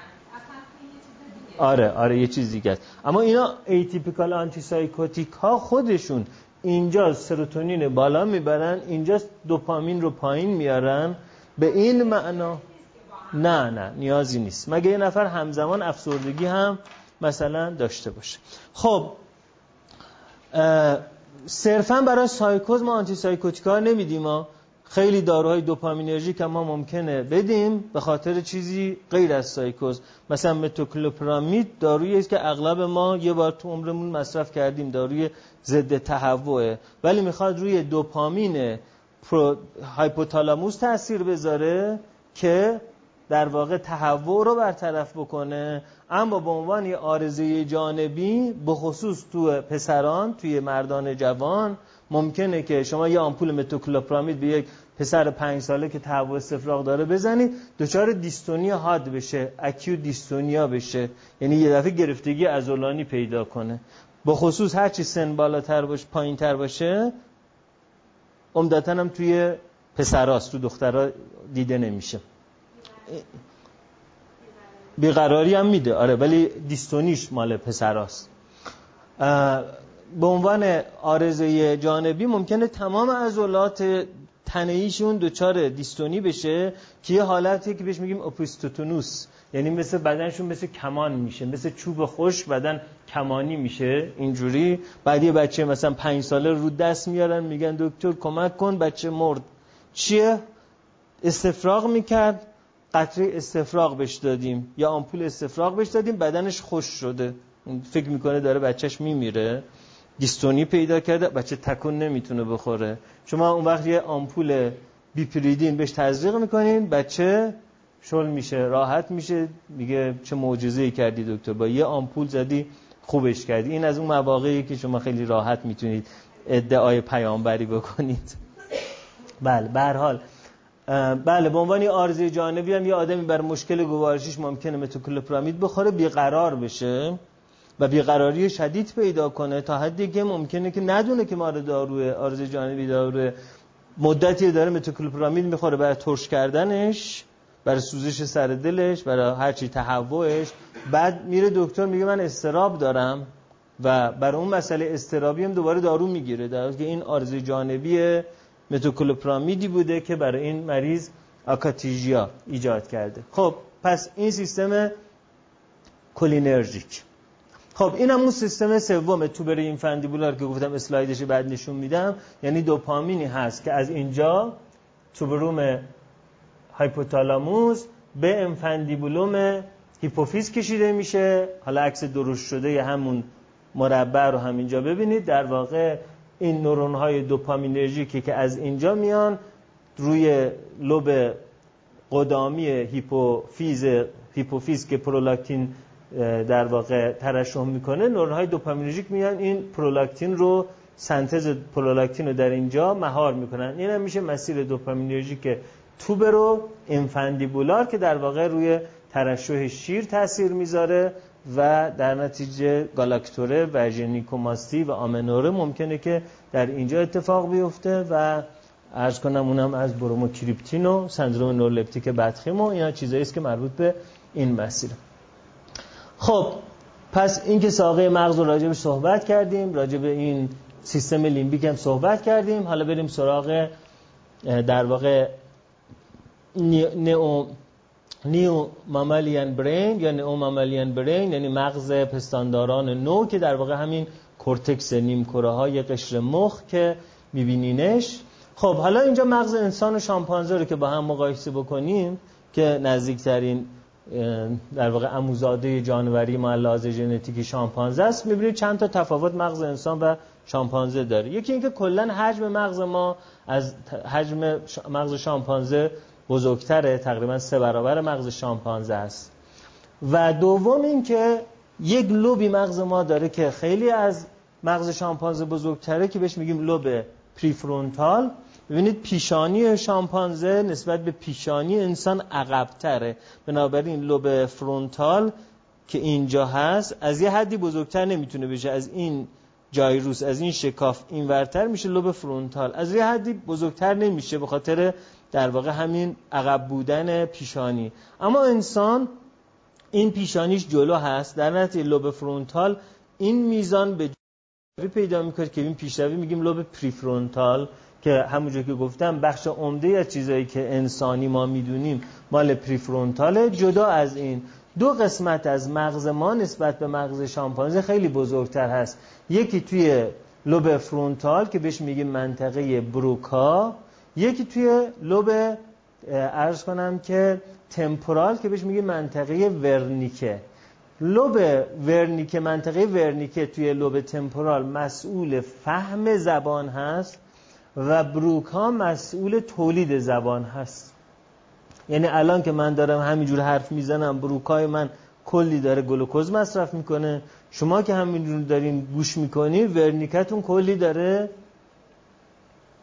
آره آره یه چیز دیگه است. اما اینا atypical antipsychotic ها خودشون اینجا سروتونین بالا می‌برن اینجا دوپامین رو پایین میارن. به این معنا نه نه نیازی نیست. مگه یه نفر همزمان افسردگی هم مثلا داشته باشه. خب صرفا برای سایکوز ما antipsychotic ا نمیدیم ما خیلی داروهای دوپامینرژیک ما ممکنه بدیم به خاطر چیزی غیر از سایکوز. مثلا متوکلوپرامید دارویی است که اغلب ما یه بار تو عمرمون مصرف کردیم داروی ضد تهوعه. ولی می‌خواد روی دوپامین هایپوتالاموس تاثیر بذاره که در واقع تهوع رو برطرف بکنه. اما به عنوان یه آرزه جانبی به خصوص تو پسران توی مردان جوان ممکنه که شما یه آمپول متوکلوپرامید به یک پسر پنج ساله که تهوع استفراغ داره بزنید دچار دیستونیا حاد بشه اکیو دیستونیا بشه. یعنی یه دفعه گرفتگی ازولانی پیدا کنه. به خصوص هرچی سن بالاتر باشه پایین تر باشه عمدتا هم توی پسراست تو دخترها دیده نمیشه. بیقراری هم میده. آره ولی دیستونیش مال پسراست. به عنوان آرزه جانبی ممکنه تمام عضلات تنهیشون دچار دیستونی بشه که یه حالتی که بهش میگیم اپیستوتونوس یعنی مثل بدنشون مثل کمان میشه مثل چوب خوش بدن کمانی میشه اینجوری. بعد یه بچه مثلا پنج ساله رو دست میارن میگن دکتر کمک کن بچه مرد. چیه؟ استفراغ می‌کرد قطره استفراغ بهش دادیم. یا آمپول استفراغ بهش دادیم بدنش خوش شده. فکر می‌کنه داره بچهش میمیره. دیستونی پیدا کرده بچه تکون نمی‌تونه بخوره. شما اون وقت یه آمپول بیپریدین بهش تزریق می‌کنین بچه شل میشه راحت میشه. میگه چه معجزه‌ای کردی دکتر. با یه آمپول زدی خوبش کردی. این از اون مواقعی که شما خیلی راحت می‌تونید ادعای پیامبری بکنید. بله به حال. بله به عنوان آرزه جانبی هم یه آدمی بر مشکل گوارشیش ممکنه متوکلوپرامید بخوره بیقرار بشه. و بیقراری شدید پیدا کنه تا حدی که ممکنه که ندونه که مار داروه آرزه جانبی داروه مدتی داره متوکلوپرامید می‌خوره برای ترش کردنش برای سوزش سر دلش برای هرچی تهوعش. بعد میره دکتر میگه من استراب دارم و برای اون مسئله استرابی هم دوباره دارو می‌گیره. در که این آرزه جانبی متوکلوپرامیدی بوده که برای این مریض آکاتیژیا ایجاد کرده. خب پس این سیستم کلینرژیک. خب این هم اون سیستم سوم این فندیبولار که گفتم اسلایدش بعد نشون میدم یعنی دوپامینی هست که از اینجا توبروم هایپوتالاموس به infundibulum هیپوفیز کشیده میشه. حالا عکس درست شده همون مربع رو همینجا ببینید. در واقع این نورون های دوپامینرژیکی که از اینجا میان روی لوب قدامی هیپوفیز هیپوفیز که پرولاکتین در واقع ترشح می‌کنه نورون های دوپامینرژیک میان این پرولاکتین رو سنتز پرولاکتین رو در اینجا مهار می‌کنن. این هم میشه مسیر دوپامینرژیک توبرو انفندیبولار که در واقع روی ترشح شیر تاثیر می‌ذاره و در نتیجه گالاکتوره و ژنیکوماستی و آمنوره ممکنه که در اینجا اتفاق بیفته و ارز کنم اونم از بروموکریپتین و سندروم نورلپتیک بدخیم و اینا چیزایی که مربوط به این مسیر. خب پس این که ساقه مغز رو راجبش صحبت کردیم راجب این سیستم لیمبیک هم صحبت کردیم. حالا بریم سراغ در واقع neo neo mammalian brain یا new mammalian brain یعنی مغز پستانداران نو که در واقع همین کورتکس نیمکره های قشر مخ که میبینینش. خب حالا اینجا مغز انسان و شامپانزه رو که با هم مقایسه بکنیم که نزدیکترین در واقع اموزاده جانوری ما ژنتیکی شامپانزه است. می‌بینید چند تا تفاوت مغز انسان و شامپانزه داره. یکی اینکه کلا حجم مغز ما از حجم مغز شامپانزه بزرگتره تقریبا سه برابر مغز شامپانزه است. و دوم اینکه یک لوبی مغز ما داره که خیلی از مغز شامپانزه بزرگتره که بهش میگیم لوب پریفرونتال. ببینید پیشانی شامپانزه نسبت به پیشانی انسان عقبتره. بنابراین لوب فرونتال که اینجا هست از یه حدی بزرگتر نمی‌تونه بشه. از این جایروس از این شکاف این ورتر میشه لوب فرونتال. از یه حدی بزرگتر نمیشه به خاطر در واقع همین عقب بودن پیشانی. اما انسان این پیشانیش جلو هست. در نتیجه لوب فرونتال این میزان به پیدا می‌کنه که این پیشروی میگیم لوب پریفرونتال. که همونجور که گفتم بخش عمده از چیزایی که انسانی ما می‌دونیم مال پریفرونتاله جدا از این. دو قسمت از مغز ما نسبت به مغز شامپانزه خیلی بزرگتر هست. یکی توی لوب فرونتال که بهش میگیم منطقه بروکا. یکی توی لوب ارز کنم که تمپورال که بهش میگیم منطقه ورنیکه. لوب ورنیکه منطقه ورنیکه توی لوب تمپورال مسئول فهم زبان هست. و بروکا مسئول تولید زبان هست. یعنی الان که من دارم همینجور حرف می‌زنم بروکای من کلی داره گلوکوز مصرف می‌کنه. شما که همینجور دارین گوش می‌کنی ورنیکتون کلی داره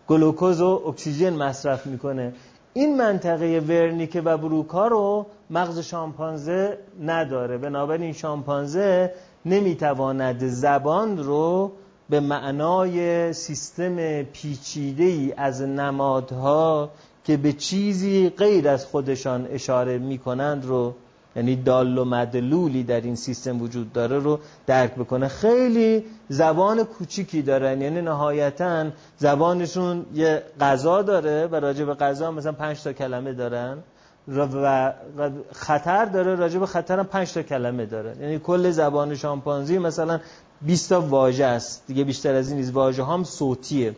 گلوکوز و اکسیژن مصرف می‌کنه. این منطقه ورنیکه و بروکا رو مغز شامپانزه نداره. بنابراین شامپانزه نمی‌تواند زبان رو به معنای سیستم پیچیده ای از نمادها که به چیزی غیر از خودشان اشاره می‌کنند رو یعنی دال و مدلولی در این سیستم وجود داره رو درک بکنه. خیلی زبان کوچیکی دارن یعنی نهایتا زبانشون یه غذا داره و راجع به غذا مثلا پنج تا کلمه دارن و خطر داره راجع به خطر هم پنج تا کلمه داره. یعنی کل زبان شامپانزی مثلا 20 تا واژه است. دیگه بیشتر از این نیست. واژه هم صوتیه.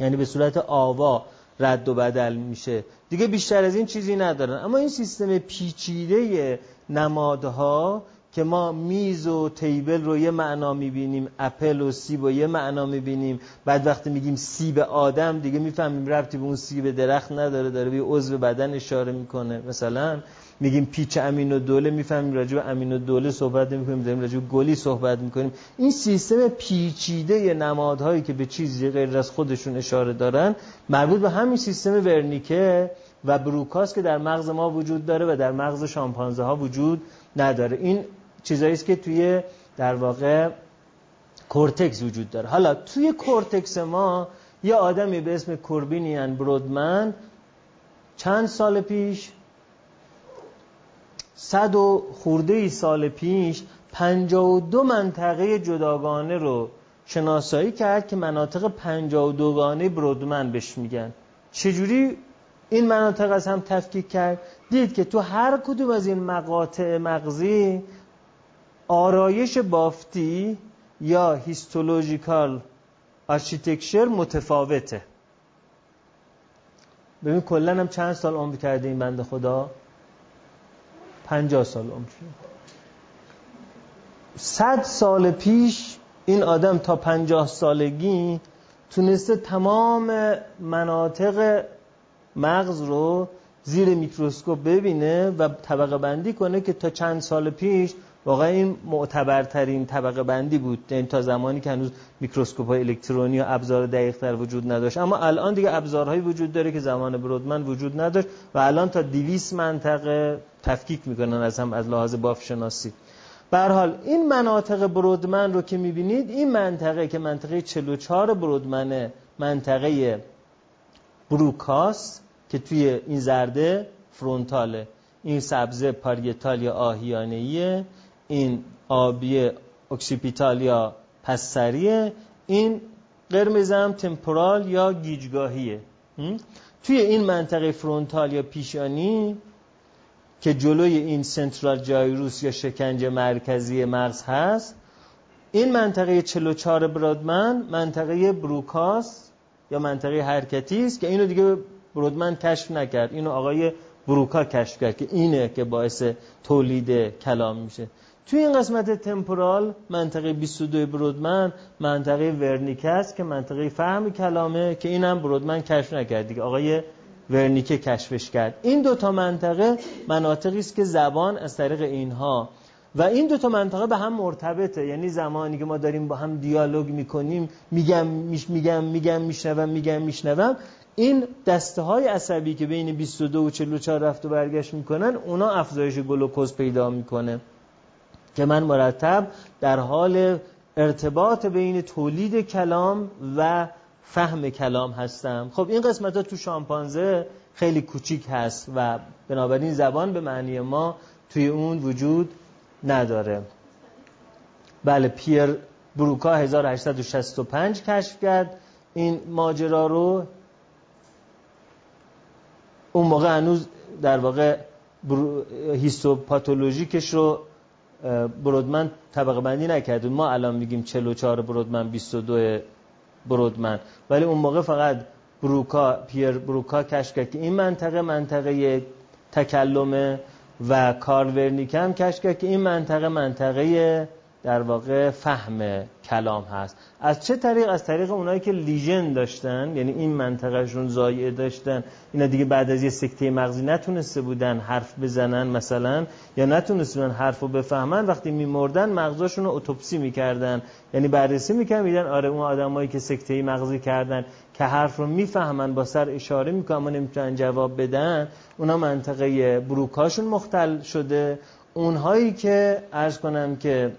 یعنی به صورت آوا رد و بدل میشه. دیگه بیشتر از این چیزی ندارن. اما این سیستم پیچیده نمادها که ما میز و تیبل رو یه معنا می‌بینیم اپل و سیب و یه معنا می‌بینیم. بعد وقتی میگیم سیب آدم. دیگه می‌فهمیم ربطی به اون سیب درخت نداره. داره به عضو بدن اشاره می‌کنه. مثلا میگیم پیچ امین و دوله می‌فهمیم راجع به امین و دوله صحبت نمی‌کنیم داریم راجع به گلی صحبت می‌کنیم. این سیستم پیچیده نمادهایی که به چیزی غیر از خودشون اشاره دارن مربوط به همین سیستم ورنیکه و بروکاس که در مغز ما وجود داره و در مغز شامپانزه ها وجود نداره. این چیزایی است که توی در واقع کورتکس وجود داره. حالا توی کورتکس ما یه آدمی به اسم کوربینیان برودمن چند سال پیش صد و خورده سال پیش پنجا و دو منطقه جداگانه رو شناسایی کرد که مناطق پنجا و دوگانه برودمن بهش میگن. چجوری این مناطق از هم تفکیک کرد؟ دید که تو هر کدوم از این مقاطع مغزی آرایش بافتی یا histological architecture متفاوته. ببین کلا هم چند سال عمر کرده این بنده خدا؟ پنجاه سال عمر صد سال پیش این آدم تا پنجاه سالگی تونسته تمام مناطق مغز رو زیر میکروسکوپ ببینه و طبقه بندی کنه که تا چند سال پیش واقعا این معتبرترین طبقه بندی بود. یعنی تا زمانی که هنوز میکروسکوپ های الکترونی و ابزار دقیق تر وجود نداشت. اما الان دیگه ابزارهایی وجود داره که زمان برودمن وجود نداشت و الان تا 200 منطقه تفکیک می‌کنن از هم از لحاظ بافت شناسی به حال این مناطق برودمن رو که می‌بینید این منطقه که منطقه 44 برودمنه منطقه بروکاس که توی این زرده frontal ه. این سبزه parietal یا آهیانهیه این آبی occipital یا پسریه این قرمز هم temporal یا گیجگاهیه. توی این منطقه فرونتال یا پیشانی که جلوی این سنترال جایروس یا شکنج مرکزی مغز هست این منطقه 44 برادمن منطقه بروکاس یا منطقه حرکتی است که اینو دیگه برودمن کشف نکرد. اینو آقای بروکا کشف کرد که اینه که باعث تولید کلام میشه. توی این قسمت تمپورال منطقه 22 برودمن منطقه ورنیکه است که منطقه فهم کلامه که اینم برودمن کشف نکرد. دیگه آقای ورنیکه کشفش کرد. این دو تا منطقه مناطقی است که زبان از طریق اینها و این دو تا منطقه به هم مرتبطه. یعنی زمانی که ما داریم با هم دیالوگ می‌کنیم میگم میش میگم میگم میشنوم میگم میشنوم این دسته های عصبی که بین 22 و 44 رفت و برگشت می‌کنن اونا افزایش گلوکوز پیدا می‌کنه که من مرتب در حال ارتباط بین تولید کلام و فهم کلام هستم. خب این قسمت ها تو شامپانزه خیلی کوچیک هست و بنابراین زبان به معنی ما توی اون وجود نداره. بله پیر بروکا 1865 کشف کرد. این ماجرا رو اون موقع هنوز در واقع هیستوپاتولوژیکش رو برودمن طبقه بندی نکرد ما الان میگیم 44 برودمن 22 برودمن. ولی اون موقع فقط بروکا پیر بروکا کشف کرد که این منطقه منطقه تکلمه و کارل ورنیکم کشف کرد که این منطقه منطقه در واقع فهم کلام هست. از چه طریق؟ از طریق اونایی که لیژن داشتن یعنی این منطقهشون زایعه داشتن. اینا دیگه بعد از یه سکته مغزی نتونسته بودن حرف بزنن مثلا یا نتونسته بودن حرف رو بفهمن. وقتی میمردن مغزاشون رو اتوپسی می‌کردن. یعنی بررسی می‌کردن میدن آره اون آدمایی که سکته مغزی کردن که حرف رو می‌فهمن با سر اشاره می‌کنن اما نمی‌تونن جواب بدن. اونا منطقه بروکاشون مختل شده. اونهایی که عرض کنم که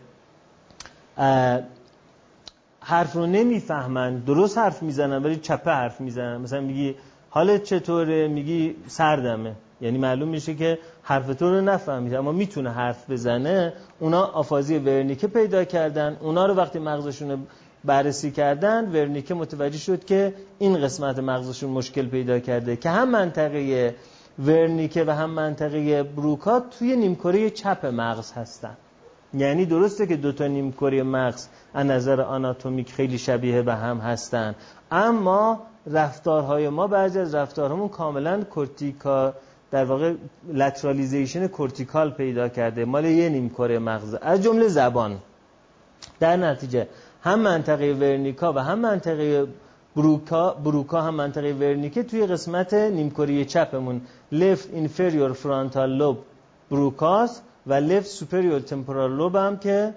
حرف رو نمی‌فهمن. درست حرف می‌زنن ولی چپه حرف می‌زنن. مثلا میگی حالت چطوره؟ میگی سردمه. یعنی معلوم میشه که حرف تو رو نفهمید اما می‌تونه حرف بزنه. اونا آفازی ورنیکه پیدا کردن. اونا رو وقتی مغزشون بررسی کردن ورنیکه متوجه شد که این قسمت مغزشون مشکل پیدا کرده. که هم منطقه ورنیکه و هم منطقه بروکات توی نیمکره چپ مغز هستن. یعنی درسته که دوتا نیمکره مغز از نظر آناتومیک خیلی شبیه به هم هستن. اما رفتارهای ما بعضی از رفتارهامون کاملا cortical در واقع lateralization cortical پیدا کرده. مال یه نیم کره مغز. از جمله زبان. در نتیجه هم منطقه ورنیکا و هم منطقه بروکا بروکا هم منطقه ورنیکه توی قسمت نیمکره چپمون. Left inferior frontal lobe بروکاس و left superior temporal lobe هم که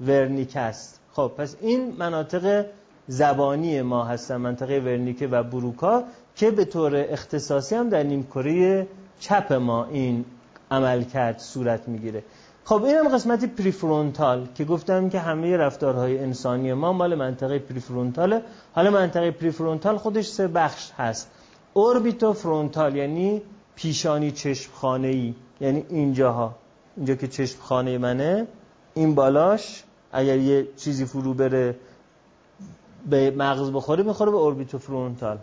ورنیکه است. خب پس این مناطق زبانی ما هستن منطقه ورنیکه و بروکا که به طور اختصاصی هم در نیمکره چپ ما این عمل کرد صورت می‌گیره. خب این هم قسمت prefrontal که گفتم که همه رفتارهای انسانی ما مال منطقه prefrontal ه حالا منطقه prefrontal خودش سه بخش هست. orbitofrontal یعنی پیشانی چشمخانه ای یعنی اینجاها. اینجا که چشمخانه منه این بالاش اگر یه چیزی فرو بره به مغز بخوره می‌خوره به اوربیتو فرونتال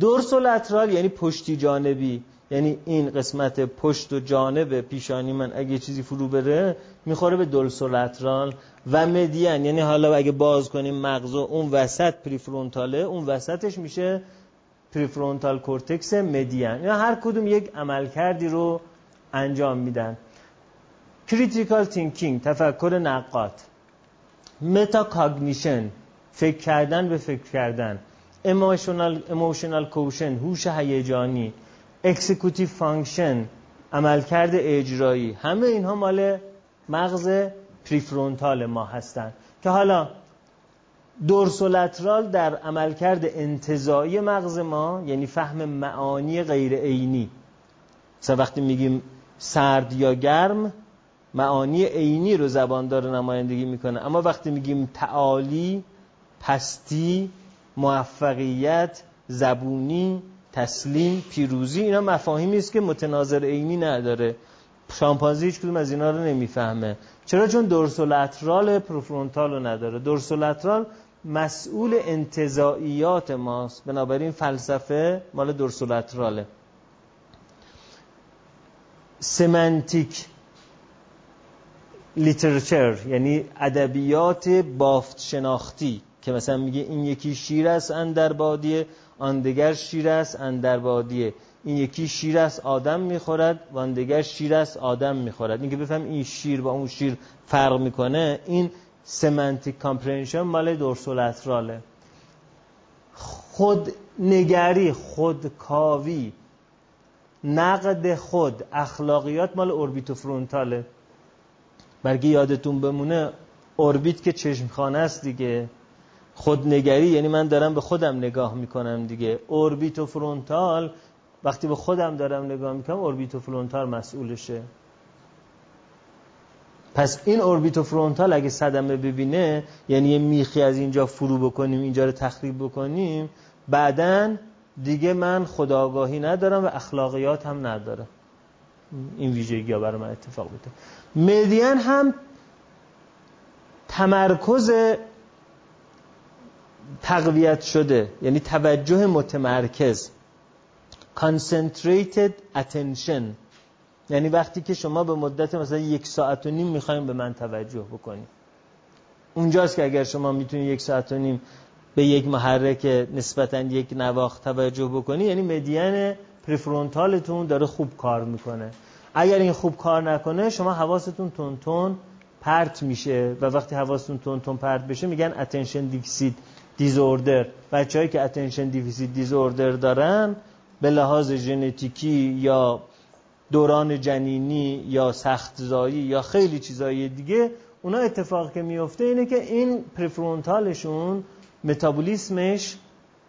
دورسولاترال یعنی پشتی جانبی. یعنی این قسمت پشت و جانب پیشانی من اگه چیزی فرو بره می‌خوره به دولسولاترال و مدیان یعنی حالا اگه باز کنیم مغز و اون وسط پریفرونتاله اون وسطش میشه prefrontal cortex median یا هر کدوم یک عمل کردی رو انجام میدن. critical thinking تفکر نقاد metacognition فکر کردن به فکر کردن. emotional emotional quotient هوش هیجانی. executive function عملکرد اجرایی. همه اینها مال مغز prefrontal ما هستند که حالا دورسولترال در عملکرد انتظایی مغز ما یعنی فهم معانی غیر عینی. مثلا وقتی میگیم سرد یا گرم معانی عینی رو زبان داره نمایندگی می‌کنه. اما وقتی میگیم تعالی پستی موفقیت زبونی تسلیم پیروزی اینا مفاهیمی است که متناظر عینی نداره. شامپانزی هیچ کدوم از اینا رو نمی‌فهمه. چرا؟ چون دورسولاترال پروفرونتال رو نداره. دورسولاترال مسئول انتظاییات ماست. بنابراین فلسفه مال دورسولاتراله سمنتیک لیترچر یعنی ادبیات بافت شناختی که مثلا میگه این یکی شیر است اندر بادیه آن دگر شیر است اندر بادیه. این یکی شیر است آدم می‌خورد و آن دگر شیر است آدم می‌خورد. اینکه بفهم این شیر با اون شیر فرق می‌کنه این semantic comprehension مال dorsolateral ه خود نگری خود کاوی نقد خود اخلاقیات مال orbitofrontal ه برگه یادتون بمونه orbit که چشمخانه است دیگه. خودنگری یعنی من دارم به خودم نگاه می‌کنم دیگه. orbitofrontal وقتی به خودم دارم نگاه می‌کنم orbitofrontal مسئولشه. پس این اوربیت و فرونتال اگه صدمه ببینه یعنی یه میخی از اینجا فرو بکنیم اینجا رو تخریب بکنیم بعدا دیگه من خداگاهی ندارم و اخلاقیات هم ندارم. این ویژگی ها برای من اتفاق بده مدین هم تمرکز تقویت شده یعنی توجه متمرکز concentrated attention. یعنی وقتی که شما به مدت مثلا یک ساعت و نیم می‌خوایم به من توجه بکنیم اونجاست که اگر شما می‌تونید یک ساعت و نیم به یک محرک نسبتا یک نواخت توجه بکنی یعنی median prefrontal تون داره خوب کار می‌کنه. اگر این خوب کار نکنه شما حواستون تون پرت میشه و وقتی حواستون تون تون پرت بشه میگن attention deficit disorder بچه‌هایی که attention deficit disorder دارن به لحاظ ژنتیکی یا دوران جنینی یا سختزایی یا خیلی چیزایی دیگه اونا اتفاق که میفته اینه که این prefrontal شون متابولیسمش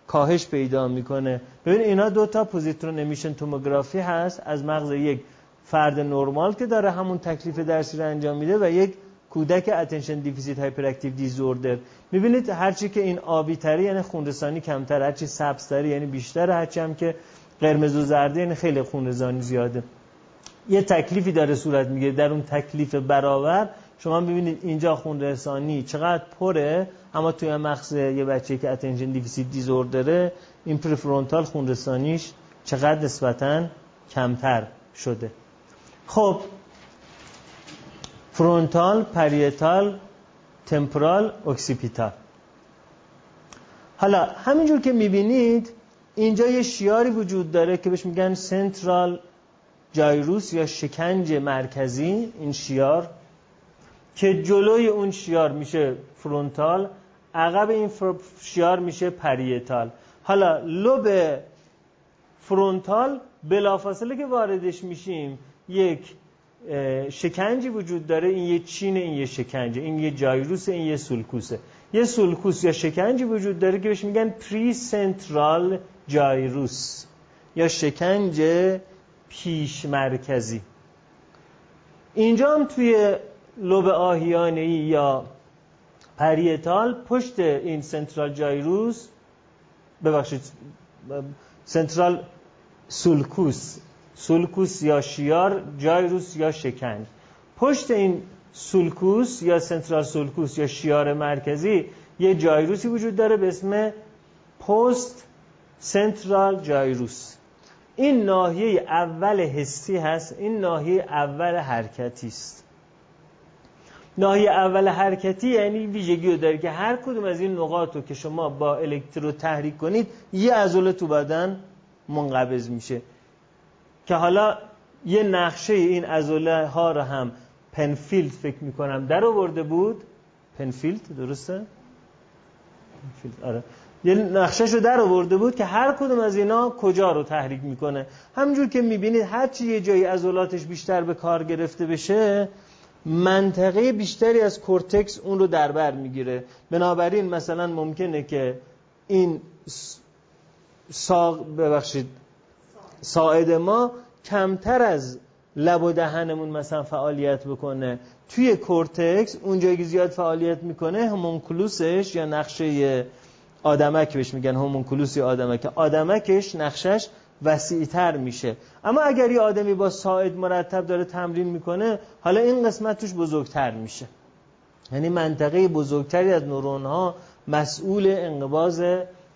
کاهش پیدا می‌کنه. ببین اینا دو تا positron emission tomography هست. از مغز یک فرد نرمال که داره همون تکلیف درسی رو انجام میده و یک کودک attention deficit hyperactive disorder می‌بینید هرچی که این آبی تری یعنی خونرسانی کمتر هرچی سبز تری یعنی بیشتر هرچی هم که قرمز و زرده یعنی خیلی خونرسانی زیاده. یه تکلیفی داره صورت می‌گیره در اون تکلیف برابر. شما ببینید اینجا خونرسانی چقدر پره؟ اما توی مغز یه بچه که attention deficit disorder ه این prefrontal خونرسانیش چقدر نسبتا کمتر شده. خب frontal parietal temporal occipital حالا همینجور که می‌بینید اینجا یه شیاری وجود داره که بهش میگن سنترال جایروس یا شکنج مرکزی. این شیار که جلوی اون شیار میشه فرونتال عقب این شیار میشه پریتال. حالا لب فرونتال بلافاصله که واردش میشیم یک شکنجی وجود داره. این یه چین این یه شکنجه. این یه جایروس این یه سولکوسه. یه sulcus یا شکنجی وجود داره که بهش میگن precentral gyrus یا شکنج پیش مرکزی اینجا هم توی لب آهیانه یا parietal پشت این central gyrus ببخشید central sulcus sulcus یا شیار gyrus یا شکنج پشت این sulcus یا central sulcus یا شیار مرکزی یه gyrus ی وجود داره به اسم postcentral gyrus. این ناحیه اول حسی هست این ناحیه اول حرکتی است. ناحیه اول حرکتی یعنی ویژگی رو داره که هر کدوم از این نقاط رو که شما با الکترود تحریک کنید یه عضله تو بدن منقبض میشه. که حالا یه نقشه این عضله ها رو هم پنفیلد فکر می‌کنم. در آورده بود. پنفیلد درسته؟ پنفیلد آره. یه نقشهش رو در آورده بود که هر کدوم از اینا کجا رو تحریک می‌کنه. همینجور که می‌بینید هرچی یه جایی عضلاتش بیشتر به کار گرفته بشه منطقه بیشتری از کورتکس اون رو در بر می‌گیره. بنابراین مثلا ممکنه که این ساق ببخشید ساعد ما کمتر از لب و دهنمون مثلا فعالیت بکنه. توی کورتکس اونجایی که زیاد فعالیت می‌کنه همونکلوسش یا نقشه آدمک بهش میگن همونکلوس یا آدمک. آدمکش نقشش وسیعتر میشه. اما اگر یه آدمی با ساعد مرتب داره تمرین می‌کنه حالا این قسمت توش بزرگتر میشه. یعنی منطقه بزرگتری از نورون ها مسئول انقباز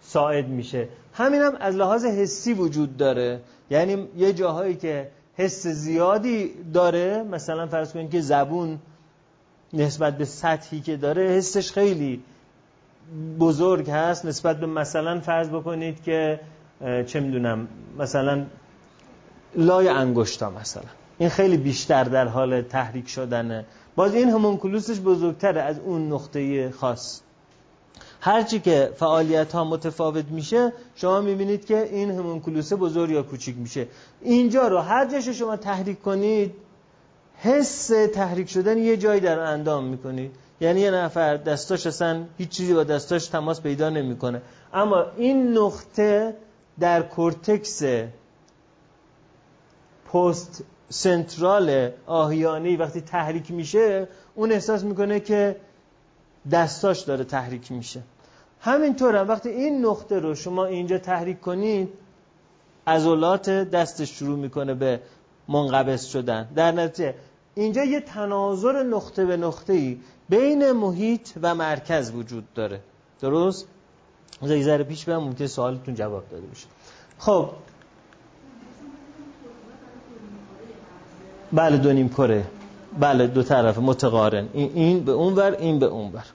ساعد میشه. همینم از لحاظ حسی وجود داره. یعنی یه جاهایی که حس زیادی داره مثلا فرض کنید که زبون نسبت به سطحی که داره حسش خیلی بزرگ هست. نسبت به مثلا فرض بکنید که چه می‌دونم مثلا لای انگشتا مثلا. این خیلی بیشتر در حال تحریک شدنه. باز این همونکلوسش بزرگتره از اون نقطه خاص. هرچی که فعالیت ها متفاوت میشه شما می‌بینید که این همونکلوسه بزرگ یا کوچیک میشه. اینجا رو هر جاش شما تحریک کنید حس تحریک شدن یه جایی در اندام می‌کنید. یعنی یه نفر دستاش اصلا هیچ چیزی با دستاش تماس پیدا نمی‌کنه. اما این نقطه در کورتکس پست سنترال آهیانی وقتی تحریک میشه اون احساس می‌کنه که دستاش داره تحریک میشه. همینطور هم وقتی این نقطه رو شما اینجا تحریک کنید عضلات دستش شروع می‌کنه به منقبض شدن. در نتیجه اینجا یه تناظر نقطه به نقطه ای بین محیط و مرکز وجود داره. درست؟ یه ذره پیش برم ممکن سوالتون جواب داده بشه خب. بله دو نیم کره. بله دو طرف متقارن. این, به اون ور این به اون ور.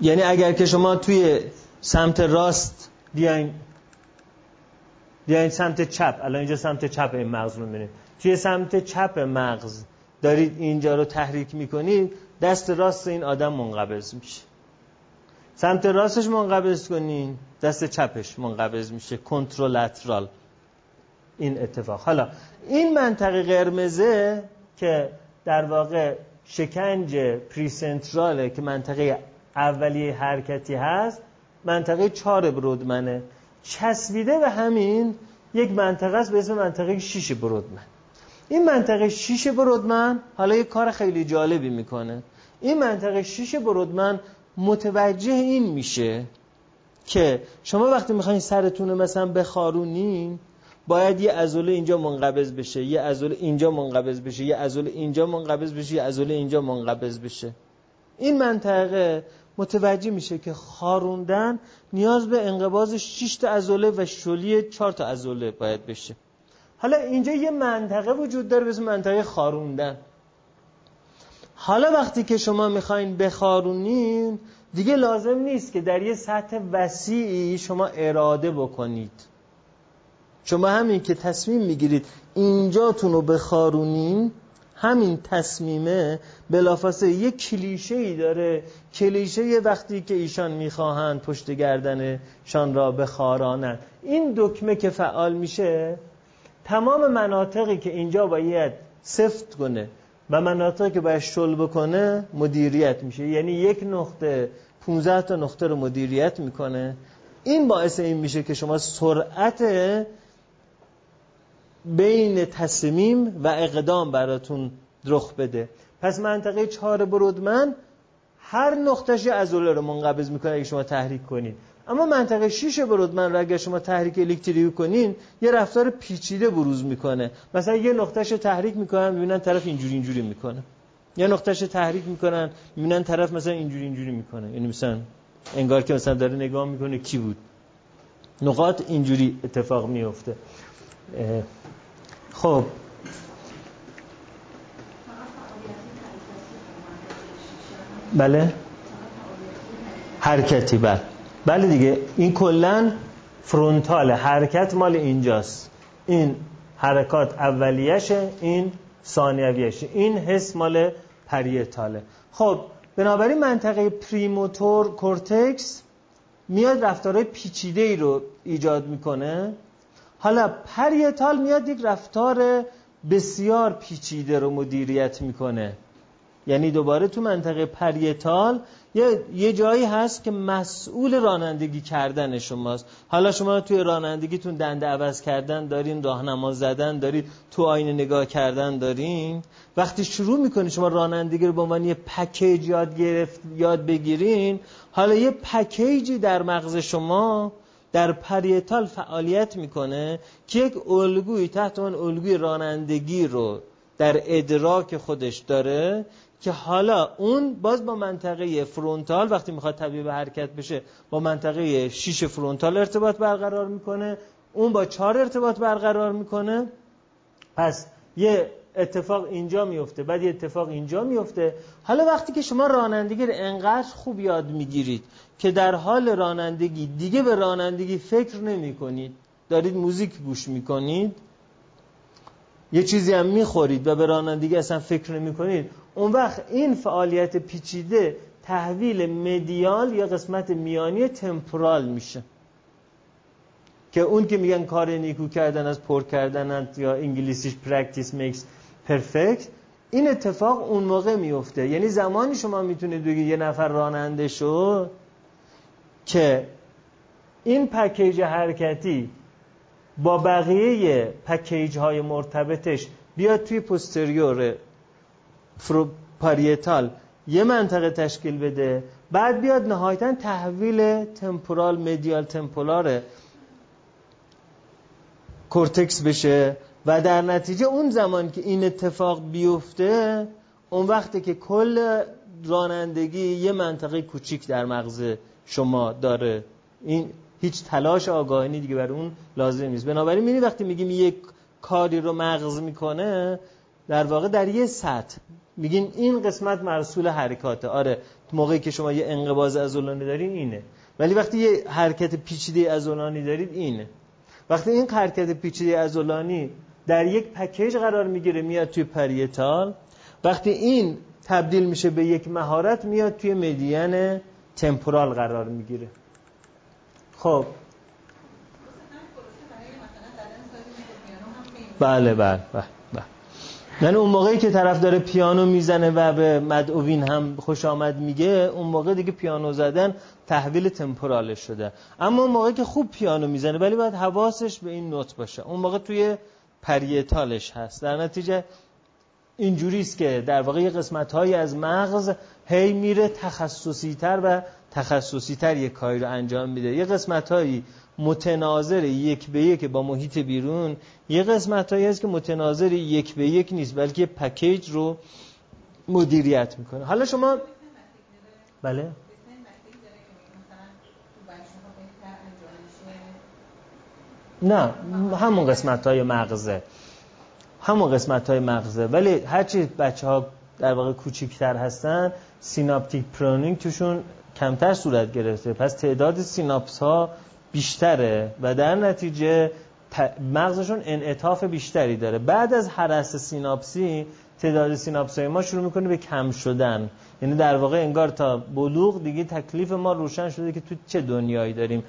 یعنی اگر که شما توی سمت راست بیاین بیاین سمت چپ. الان اینجا سمت چپ این مغز رو می‌بینید. توی سمت چپ مغز دارید اینجا رو تحریک می‌کنید. دست راست این آدم منقبض میشه. سمت راستش منقبض کنین دست چپش منقبض میشه. کنترلاترال. این اتفاق. حالا این منطقه قرمزه که در واقع شکنج پریسنتراله که منطقه اولیه حرکتی هست منطقه چهار برودمنه. چسبیده به همین یک منطقه است به اسم منطقه شیش برودمن. این منطقه شیش برودمن حالا یک کار خیلی جالبی می‌کنه. این منطقه شیش برودمن متوجه این میشه که شما وقتی می‌خواین سرتون مثلا بخارونین باید یه عضله اینجا منقبض بشه یه عضله اینجا منقبض بشه یه عضله اینجا منقبض بشه یه عضله اینجا منقبض بشه. این منطقه متوجه میشه که خاروندن نیاز به انقباض 6 تا عضله و شلی 4 تا عضله باید بشه. حالا اینجا یه منطقه وجود داره به منطقه خاروندن. حالا وقتی که شما می‌خواین بخارونین دیگه لازم نیست که در یه سطح وسیعی شما اراده بکنید. شما همین که تصمیم می‌گیرید اینجاتون رو بخارونین همین تصمیمه بلافاصله یه کلیشه ای داره. کلیشه یه وقتی که ایشان می‌خواهند پشت گردنشان را بخارانند. این دکمه که فعال میشه تمام مناطقی که اینجا باید سفت کنه و مناطقی که باید شل بکنه مدیریت میشه. یعنی یک نقطه 15 تا نقطه رو مدیریت می‌کنه. این باعث این میشه که شما سرعت بین تصمیم و اقدام براتون رخ بده. پس منطقه چهار برودمن هر نقطهش ازوله رو منقبض می‌کنه اگه شما تحریک کنید. اما منطقه شیش برودمن رو اگر شما تحریک الکتریکی کنین یه رفتار پیچیده بروز می‌کنه. مثلا یه نقطهش تحریک می‌کنن می‌بینن طرف اینجوری اینجوری می‌کنه. یه نقطهش تحریک می‌کنن می‌بینن طرف مثلا اینجوری اینجوری می‌کنه. یعنی مثلا انگار که مثلا داره نگاه می‌کنه کی بود. نقاط اینجوری اتفاق میفته خب. بله؟ حرکتی بله. بله دیگه این کلا frontal حرکت مال اینجاست. این حرکات اولیشه این ثانویشه این حس مال parietal ه. خب بنابراین منطقه premotor cortex میاد رفتارهای پیچیده ای رو ایجاد می‌کنه. حالا parietal میاد یک رفتار بسیار پیچیده رو مدیریت می‌کنه. یعنی دوباره تو منطقه parietal یه, جایی هست که مسئول رانندگی کردن شماست. حالا شما توی رانندگیتون دنده عوض کردن دارین راهنما زدن دارید تو آینه نگاه کردن دارین. وقتی شروع می‌کنید شما رانندگی رو به عنوان یه package یاد گرفت یاد بگیرین حالا یه پکیجی در مغز شما در پریتال فعالیت می‌کنه که یک الگوی تحت اون الگوی رانندگی رو در ادراک خودش داره که حالا اون باز با منطقه فرونتال وقتی می‌خواد تبدیل به حرکت بشه با منطقه شیش فرونتال ارتباط برقرار می‌کنه. اون با چهار ارتباط برقرار می‌کنه. پس یه اتفاق اینجا میفته بعد یه اتفاق اینجا میفته. حالا وقتی که شما رانندگی رو انقدر خوب یاد می‌گیرید که در حال رانندگی دیگه به رانندگی فکر نمی کنید دارید موزیک گوش می‌کنید یه چیزی هم می‌خورید و به رانندگی اصلا فکر نمی کنید اون وقت این فعالیت پیچیده تحویل medial یا قسمت میانی temporal میشه. که اون که میگن کار نیکو کردن از پر کردن یا انگلیسیش practice makes پرفکت این اتفاق اون موقع میفته یعنی زمانی شما می‌تونید بگید یه نفر راننده شد که این پکیج حرکتی با بقیه پکیج های مرتبطش بیاد توی پوستریور پاریتال یه منطقه تشکیل بده بعد بیاد نهایتا تحویل تمپورال مدیال تمپولار کورتکس بشه و در نتیجه اون زمان که این اتفاق بیفته اون وقتی که کل رانندگی یه منطقه کوچیک در مغز شما داره. این هیچ تلاش آگاهی دیگه بر اون لازم نیست. بنابراین می‌بینید وقتی میگیم یک کاری رو مغز می‌کنه در واقع در یه سطح میگین این قسمت مرسول حرکاته. آره موقعی که شما یه انقباض ازولانی دارین اینه. ولی وقتی یه حرکت پیچیده ازولانی دارید اینه. وقتی این حرکت پیچیده ازولانی در یک پکیج قرار می‌گیره میاد توی پریتال وقتی این تبدیل میشه به یک مهارت میاد توی مدین تمپورال قرار می‌گیره. خب. بله بله بله یعنی اون موقعی که طرف داره پیانو می‌زنه و به مدعوین هم خوش آمد میگه اون موقع دیگه پیانو زدن تحویل تمپورالش شده. اما اون موقعی که خوب پیانو می‌زنه ولی باید حواسش به این نوت باشه. اون موقع توی پریتالش هست. در نتیجه اینجوری است که در واقع قسمت از مغز هی میره تخصصی تر و تخصصی تر یک کاری رو انجام میده. یه قسمت هایی متناظر یک به یک با محیط بیرون یه قسمت هایی هست که متناظر یک به یک نیست بلکه پکیج رو مدیریت می‌کنه. حالا شما بله؟ نه همون قسمت های مغزه. همون قسمت های مغزه. ولی هرچی بچه ها در واقع کوچیکتر هستن synaptic pruning توشون کمتر صورت گرفته. پس تعداد سیناپس ها بیشتره و در نتیجه مغزشون انعطاف بیشتری داره. بعد از هرس سیناپسی تعداد سیناپس های ما شروع می‌کنه به کم شدن. یعنی در واقع انگار تا بلوغ دیگه تکلیف ما روشن شده که تو چه دنیایی داریم